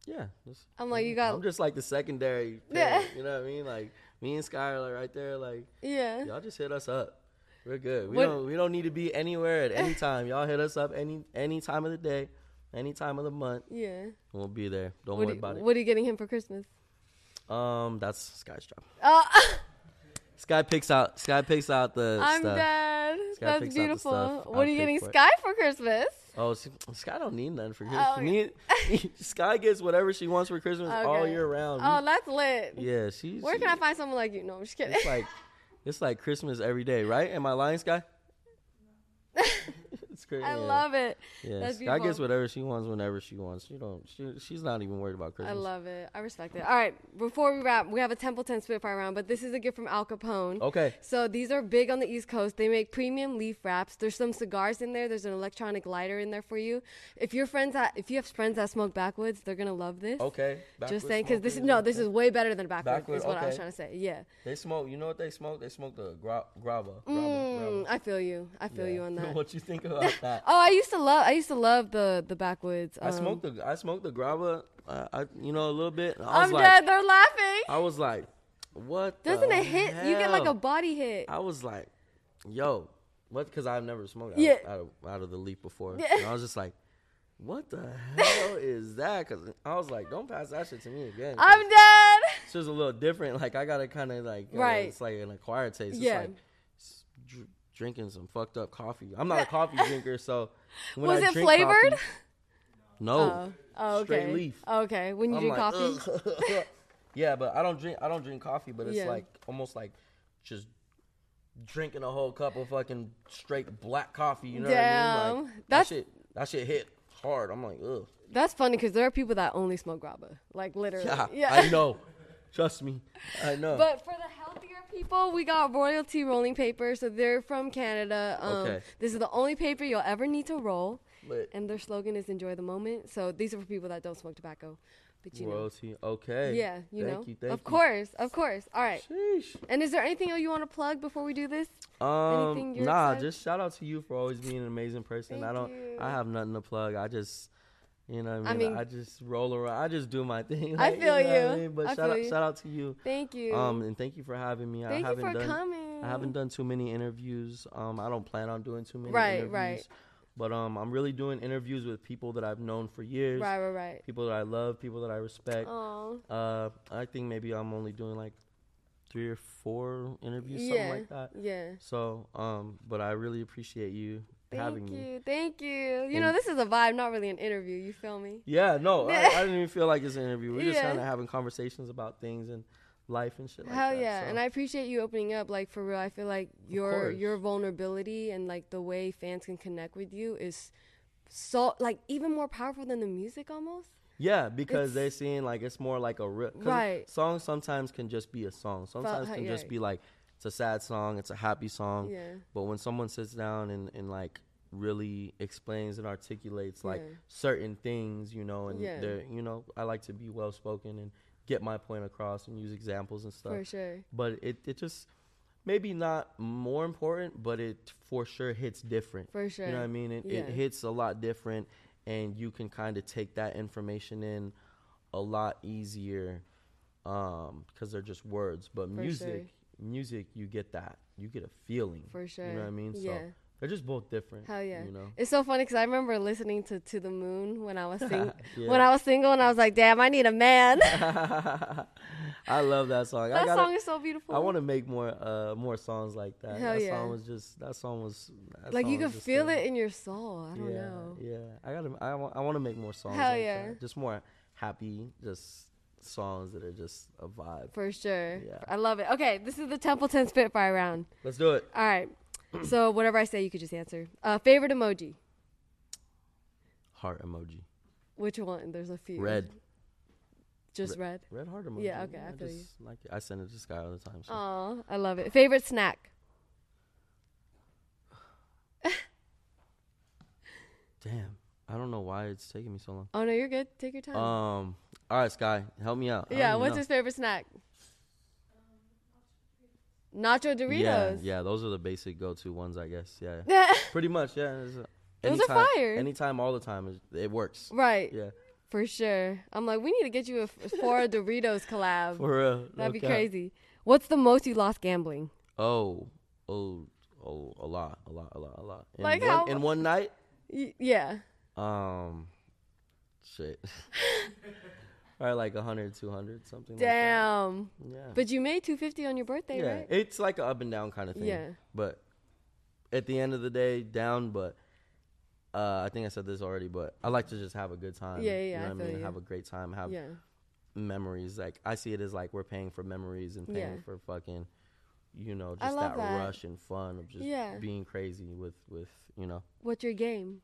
yeah. just- I'm like, you got- I'm just like the secondary. (laughs) Yeah. You know what I mean? Like me and Skye are like right there. Like Yeah. y'all just hit us up. We're good. We What- don't we don't need to be anywhere at any (laughs) time. Y'all hit us up any any time of the day, any time of the month. Yeah. We'll be there. Don't What, worry are- about it. what are you getting him for Christmas? Um, that's Skye's job. Oh, (laughs) Skye picks out. Skye picks out the I'm stuff. dead. Skye That's picks out the beautiful. What I'll are you getting for it. Skye for Christmas? Oh, she, Skye don't need nothing for Christmas. Oh. Me, (laughs) (laughs) Skye gets whatever she wants for Christmas all year round. Oh, that's lit. yeah, she's. Where can I find someone like you? No, I'm just kidding. It's like, it's like Christmas every day, right? Am I lying, Skye? I love it. Yeah, That's Skye gets whatever she wants whenever she wants. She don't. She, she's not even worried about Christmas. I love it. I respect it. All right, before we wrap, we have a Templeton Spitfire round, but this is a gift from Al Capone. Okay. So these are big on the East Coast. They make premium leaf wraps. There's some cigars in there. There's an electronic lighter in there for you. If your friends that if you have friends that smoke backwoods, they're gonna love this. Okay. Just saying, because this is no, this is way better than backwoods. Backwood, is what I was trying to say. Yeah. They smoke. You know what they smoke? They smoke the gra- grabba. grabba, Mm, grabba. I feel you. I feel Yeah. you on (laughs) that. what you think about that? Oh, I used to love. I used to love the the backwoods. I um, smoked the I smoked the grabba. Uh, I you know a little bit. I was I'm like, dead. They're laughing. I was like, what? Doesn't it hit? You get like a body hit. I was like, yo, what? Because I've never smoked out, Yeah. out, of, out of the leaf before. Yeah. And I was just like, what the hell is that? Because I was like, don't pass that shit to me again. I'm dead. It's just a little different. Like I gotta kind of like, uh, Right. It's like an acquired taste. Yeah. It's like s- dr- drinking some fucked up coffee. I'm not a (laughs) coffee drinker, so when Was I it drink flavored? coffee- no. Oh, oh, okay. Straight leaf. Okay, when you I'm drink like, coffee. (laughs) Yeah, but I don't drink. I don't drink coffee, but it's Yeah. like almost like just drinking a whole cup of fucking straight black coffee. You know what I Damn. mean? Like, That's- that shit. That shit hit hard. I'm like, ugh. That's funny because there are people that only smoke grabba, like literally. Yeah, I (laughs) know. Trust me, I know. But for the people, we got royalty rolling paper. So they're from Canada. Um, Okay. This is the only paper you'll ever need to roll. Lit. And their slogan is "Enjoy the moment." So these are for people that don't smoke tobacco. But you know, Royalty. Okay. yeah, you thank know, You, of you. course, of course. All right. Sheesh. And is there anything else you want to plug before we do this? Um, nah, excited- just shout out to you for always being an amazing person. Thank I don't, you. I have nothing to plug. I just, you know, what I mean? I mean, I, just roll around. I just do my (laughs) thing. I like, feel know what you. I mean? But I shout out, you. shout out to you. Thank you. Um, and thank you for having me. Thank I you haven't for done, coming. I haven't done too many interviews. Um, I don't plan on doing too many Right, interviews. right. But um, I'm really doing interviews with people that I've known for years. Right, right, right. People that I love, people that I respect. Oh, Uh, I think maybe I'm only doing like three or four interviews, yeah, something like that. yeah. So, um, but I really appreciate you having Thank me. you, thank you. You know, this is a vibe, not really an interview. You feel me? Yeah, no, (laughs) I, Yeah. I didn't even feel like it's an interview. We're just kind of having conversations about things and life and shit like Hell that. yeah, so. and I appreciate you opening up. Like for real, I feel like your your vulnerability and like the way fans can connect with you is so like even more powerful than the music almost. yeah, because it's- they're seeing like it's more like a real Right. Songs sometimes can just be a song. Sometimes can just be like it's a sad song, it's a happy song. Yeah. But when someone sits down and, and like really explains and articulates like Yeah. certain things, you know, and Yeah. they're you know, I like to be well spoken and get my point across and use examples and stuff. For sure. But it, it just maybe not more important, but it for sure hits different. For sure. You know what I mean? It, Yeah. it hits a lot different and you can kind of take that information in a lot easier um because they're just words but For music music you get that you get a feeling For sure. you know what i mean so Yeah. they're just both different Hell yeah. you know It's so funny because I remember listening to To the Moon when I was (laughs) sing- Yeah. when I was single and I was like, damn, I need a man. (laughs) i love that song I that gotta, song is so beautiful. I want to make more uh more songs like that. Hell that yeah. song was just that song was that like you song can was just feel so- it in your soul. I don't yeah, know. Yeah, I gotta. I want. I want to make more songs. Hell like yeah. that. Just more happy, just songs that are just a vibe. For sure. Yeah. I love it. Okay, this is the Templeton Spitfire round. Let's do it. All right. so whatever I say, you could just answer. Uh, favorite emoji? Heart emoji. Which one? There's a few. Red. Just red. Red heart emoji. Yeah, okay, I feel you. like it. I send it to Skye all the time. So. Aw, I love it. Favorite snack? (laughs) Damn. I don't know why it's taking me so long. Oh no, you're good. Take your time. Um. All right, Skye, help me out. I yeah. don't What's even his favorite snack? Nacho. Doritos. Yeah, yeah. Those are the basic go-to ones, I guess. Yeah. Yeah. (laughs) Pretty much. Yeah. it's, uh, Those are anytime- fire. Anytime, all the time, it, it works. right. Yeah. For sure. I'm like, we need to get you a f- for a Doritos collab. For real. no That'd be cap. crazy. What's the most you lost gambling? Oh, oh, oh, a lot, a lot, a lot, a lot. In Like one, how- in one night? Y- yeah. Um, shit. (laughs) (laughs) Probably like 100, 200, something Damn. like that. Yeah. But you made 250 on your birthday, yeah, right? it's like an up and down kind of thing. Yeah. But at the end of the day, down, but uh, I think I said this already, but I like to just have a good time. Yeah, yeah, You know I what I mean? you. Have a great time, have yeah. memories. Like, I see it as like we're paying for memories and paying Yeah. for fucking, you know, just that, that. rush and fun of just Yeah. being crazy with, with, you know. What's your game?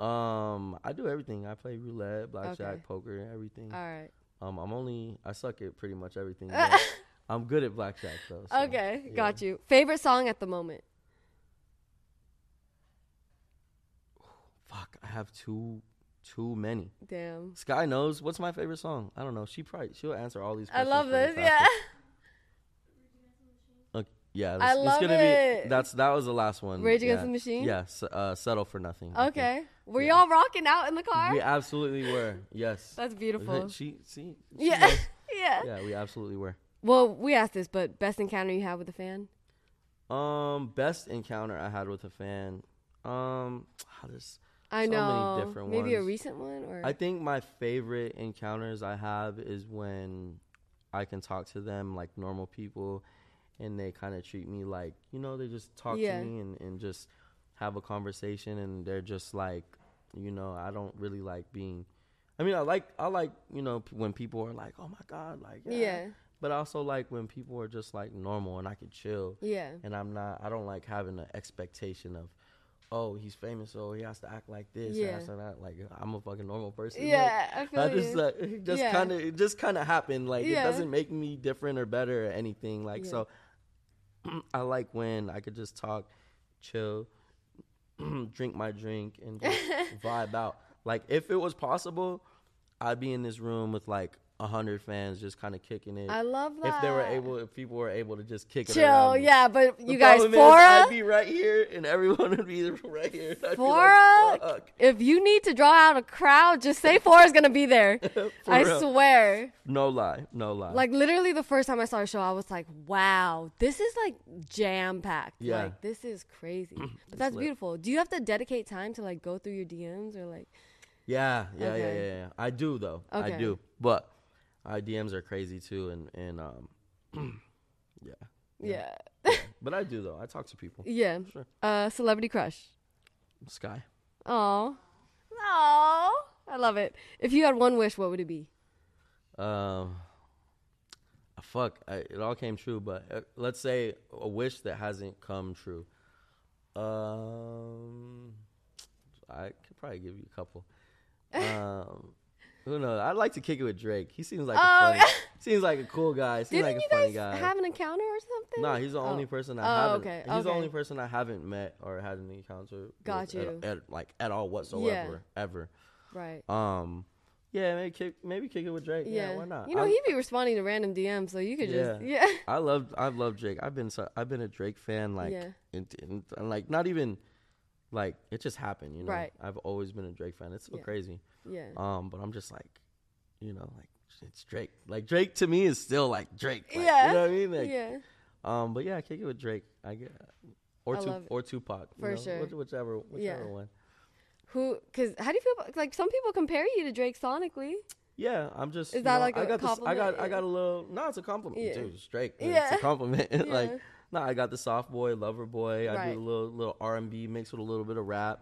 Um, I do everything. I play roulette, blackjack, Okay. poker, everything. All right. Um, I'm only I suck at pretty much everything. (laughs) I'm good at blackjack though. so, okay, yeah. got you. Favorite song at the moment? Fuck, I have too too many. Damn. Skye knows what's my favorite song. I don't know. She probably she'll answer all these. Questions. I love this. Yeah. Yeah, I that's- it's love gonna it. be that's that was the last one. Rage yeah. Against the Machine? Yeah, uh, settle for nothing. Okay. Were Yeah. y'all rocking out in the car? We absolutely were. Yes. (laughs) That's beautiful. She see. she Yeah. (laughs) yeah. Yeah, we absolutely were. Well, we asked this, but best encounter you had with a fan? Um, best encounter I had with a fan. Um, there's I So many know. different Maybe a recent one or I think my favorite encounters I have is when I can talk to them like normal people and they kind of treat me like, you know, they just talk Yeah. to me and, and just have a conversation and they're just like, you know, I don't really like being I mean, I like I like you know p- when people are like, oh my god, like yeah. Yeah. But also like when people are just like normal and I can chill. Yeah. And I'm not. I don't like having an expectation of, oh, he's famous, so he has to act like this. Yeah. Has to like I'm a fucking normal person. Yeah, I feel I just you. like it just Yeah. kind of it just kind of happened. Like it doesn't make me different or better or anything. Like so, (clears throat) I like when I could just talk, chill, (clears throat) drink my drink, and just (laughs) vibe out. Like if it was possible, I'd be in this room with like hundred fans, just kind of kicking it. I love that. if they were able, if people were able to just kick it chill, yeah, but The you guys, problem is, Phora, I'd be right here, and everyone (laughs) would be right here. Phora, like, if you need to draw out a crowd, just say Phora's gonna be there. (laughs) I real. swear. No lie, no lie. Like literally, the first time I saw a show, I was like, "Wow, this is like jam packed. Yeah. Like this is crazy." (clears throat) But that's lit. beautiful. Do you have to dedicate time to like go through your DMs or like? Yeah, yeah, Okay. yeah, yeah, yeah. I do though. Okay. I do. But our DMs are crazy too, and and um, (clears throat) yeah. Yeah. But I do though. I talk to people. (laughs) Yeah. Sure. Uh, celebrity crush. Skye. Oh. Oh. I love it. If you had one wish, what would it be? Um, fuck. I, it all came true, but uh, let's say a wish that hasn't come true. Um, I could probably give you a couple. (laughs) Um, who knows? I'd like to kick it with Drake. He seems like Oh, a funny, (laughs) seems like a cool guy. Seems Didn't like a funny guy. have an encounter or something? Nah, he's the only Oh. person I Oh, haven't. okay, He's the only person I haven't met or had an encounter. Got at- you. At, like at all whatsoever, ever. Right. Um, yeah, maybe kick, maybe kick it with Drake. Yeah, Yeah. why not? You know, I, he'd be responding to random DMs, so you could just Yeah. yeah. (laughs) I love, I love Drake. I've been, so, I've been a Drake fan. Like, Yeah. and, like not even, like it just happened. You know, Right. I've always been a Drake fan. It's so Yeah. crazy. Yeah. Um, but I'm just like, you know, like it's Drake. Like Drake to me is still like Drake. Like, yeah. you know what I mean? Like, yeah. Um, but yeah, I kick it with Drake. I get, or I or Tupac. you For know, sure. Whichever, whichever Yeah. one. Who? Because how do you feel? About, like some people compare you to Drake sonically. Yeah, I'm just. Is that know, like I a got this, I compliment? got, I got a little. No, it's a compliment. Yeah. Dude, it's Drake. man. Yeah. It's a (laughs) compliment. (laughs) like, no, I got the soft boy, lover boy. I Right. do a little, little R and B mixed with a little bit of rap.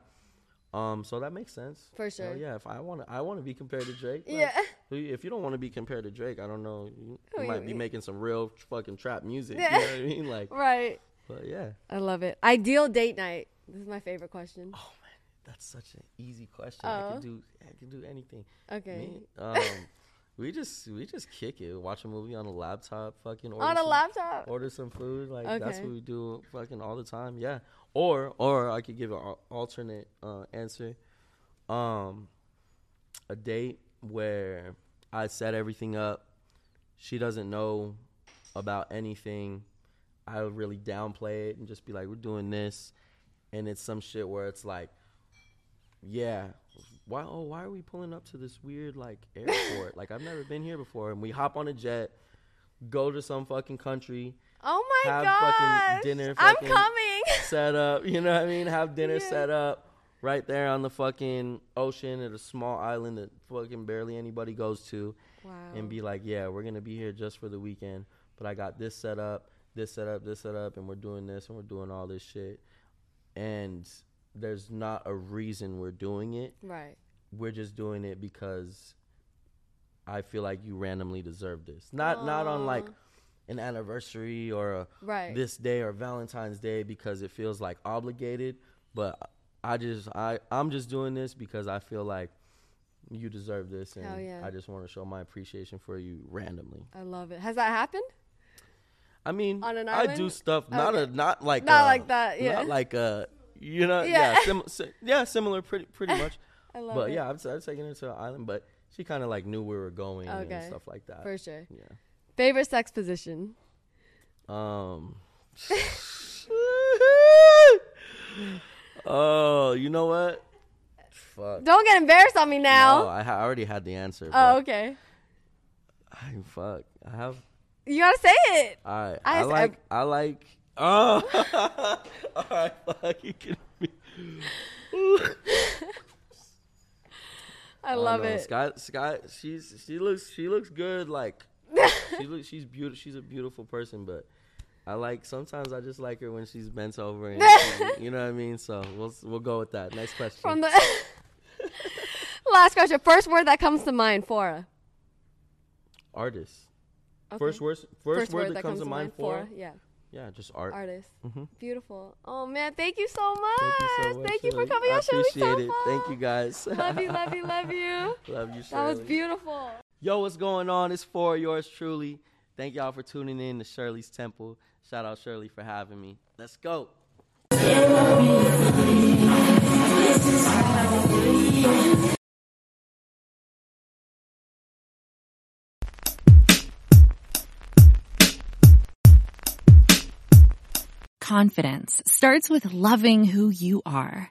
Um, so that makes sense. For sure. yeah, if I want to, I want to be compared to Drake. like, Yeah. If you don't want to be compared to Drake, I don't know. You, you might be making some real fucking trap music. Yeah. You know what I mean? (laughs) Like, Right. but yeah. I love it. Ideal date night. This is my favorite question. Oh man, that's such an easy question. I Oh. can do, I can do anything. Okay. Me, (laughs) um, we just we just kick it. Watch a movie on a laptop. Fucking order On a some, laptop. Order some food. Like that's what we do. Fucking all the time. Yeah. Or or I could give an alternate uh, answer. Um, a date where I set everything up. She doesn't know about anything. I would really downplay it and just be like, "We're doing this," and it's some shit where it's like, "Yeah, why? Oh, why are we pulling up to this weird like (laughs) airport? like I've never been here before." And we hop on a jet, go to some fucking country, Oh my God. fucking dinner, I'm coming. Set up. You know what I mean? Have dinner Yeah. set up right there on the fucking ocean at a small island that fucking barely anybody goes to, wow. and be like, "Yeah, we're gonna be here just for the weekend, but I got this set up, this set up, this set up, and we're doing this and we're doing all this shit." And there's not a reason we're doing it. right. We're just doing it because I feel like you randomly deserve this. Not not on like. An anniversary or a Right. this day or Valentine's Day because it feels like obligated, but I just I I'm just doing this because I feel like you deserve this and yeah. I just want to show my appreciation for you randomly. I love it. Has that happened? I mean, On an I do island? stuff not a not like Not uh, like that, yeah. not like uh you know Yeah. yeah (laughs) sim- si- yeah similar pretty pretty much. (laughs) I love it. but it. yeah, I've, I've taken her to an island, but she kind of like knew where we were going and stuff like that. For sure. yeah. Favorite sex position? Um. (laughs) oh, you know what? Fuck. Don't get embarrassed on me now. No, I, ha- I already had the answer. oh, okay. I, fuck. I have. You gotta say it. I I I like ev- I like. Oh. (laughs) All right. Fuck. You kidding me? (laughs) I love know. it. Skye, Skye, she's she looks she looks good. Like she looks she's beautiful. She's a beautiful person, but I like sometimes I just like her when she's bent over and she- (laughs) you know what I mean. So we'll we'll go with that. Next question. From the (laughs) last question. First word that comes to mind, Phora. Artist. Okay. First word. First, word, that, comes, to mind for. Phora. Yeah. Yeah, just art. Artist. Mhm. Beautiful. Oh man, thank you so much. Thank you so much. Thank you for coming I on appreciate it. Thank you guys. Love you, love you, love (laughs) you. Love you, Shirley. That was beautiful. Yo, what's going on? It's Phora yours truly. Thank y'all for tuning in to Shirley's Temple. Shout out Shirley for having me. Let's go. Confidence starts with loving who you are.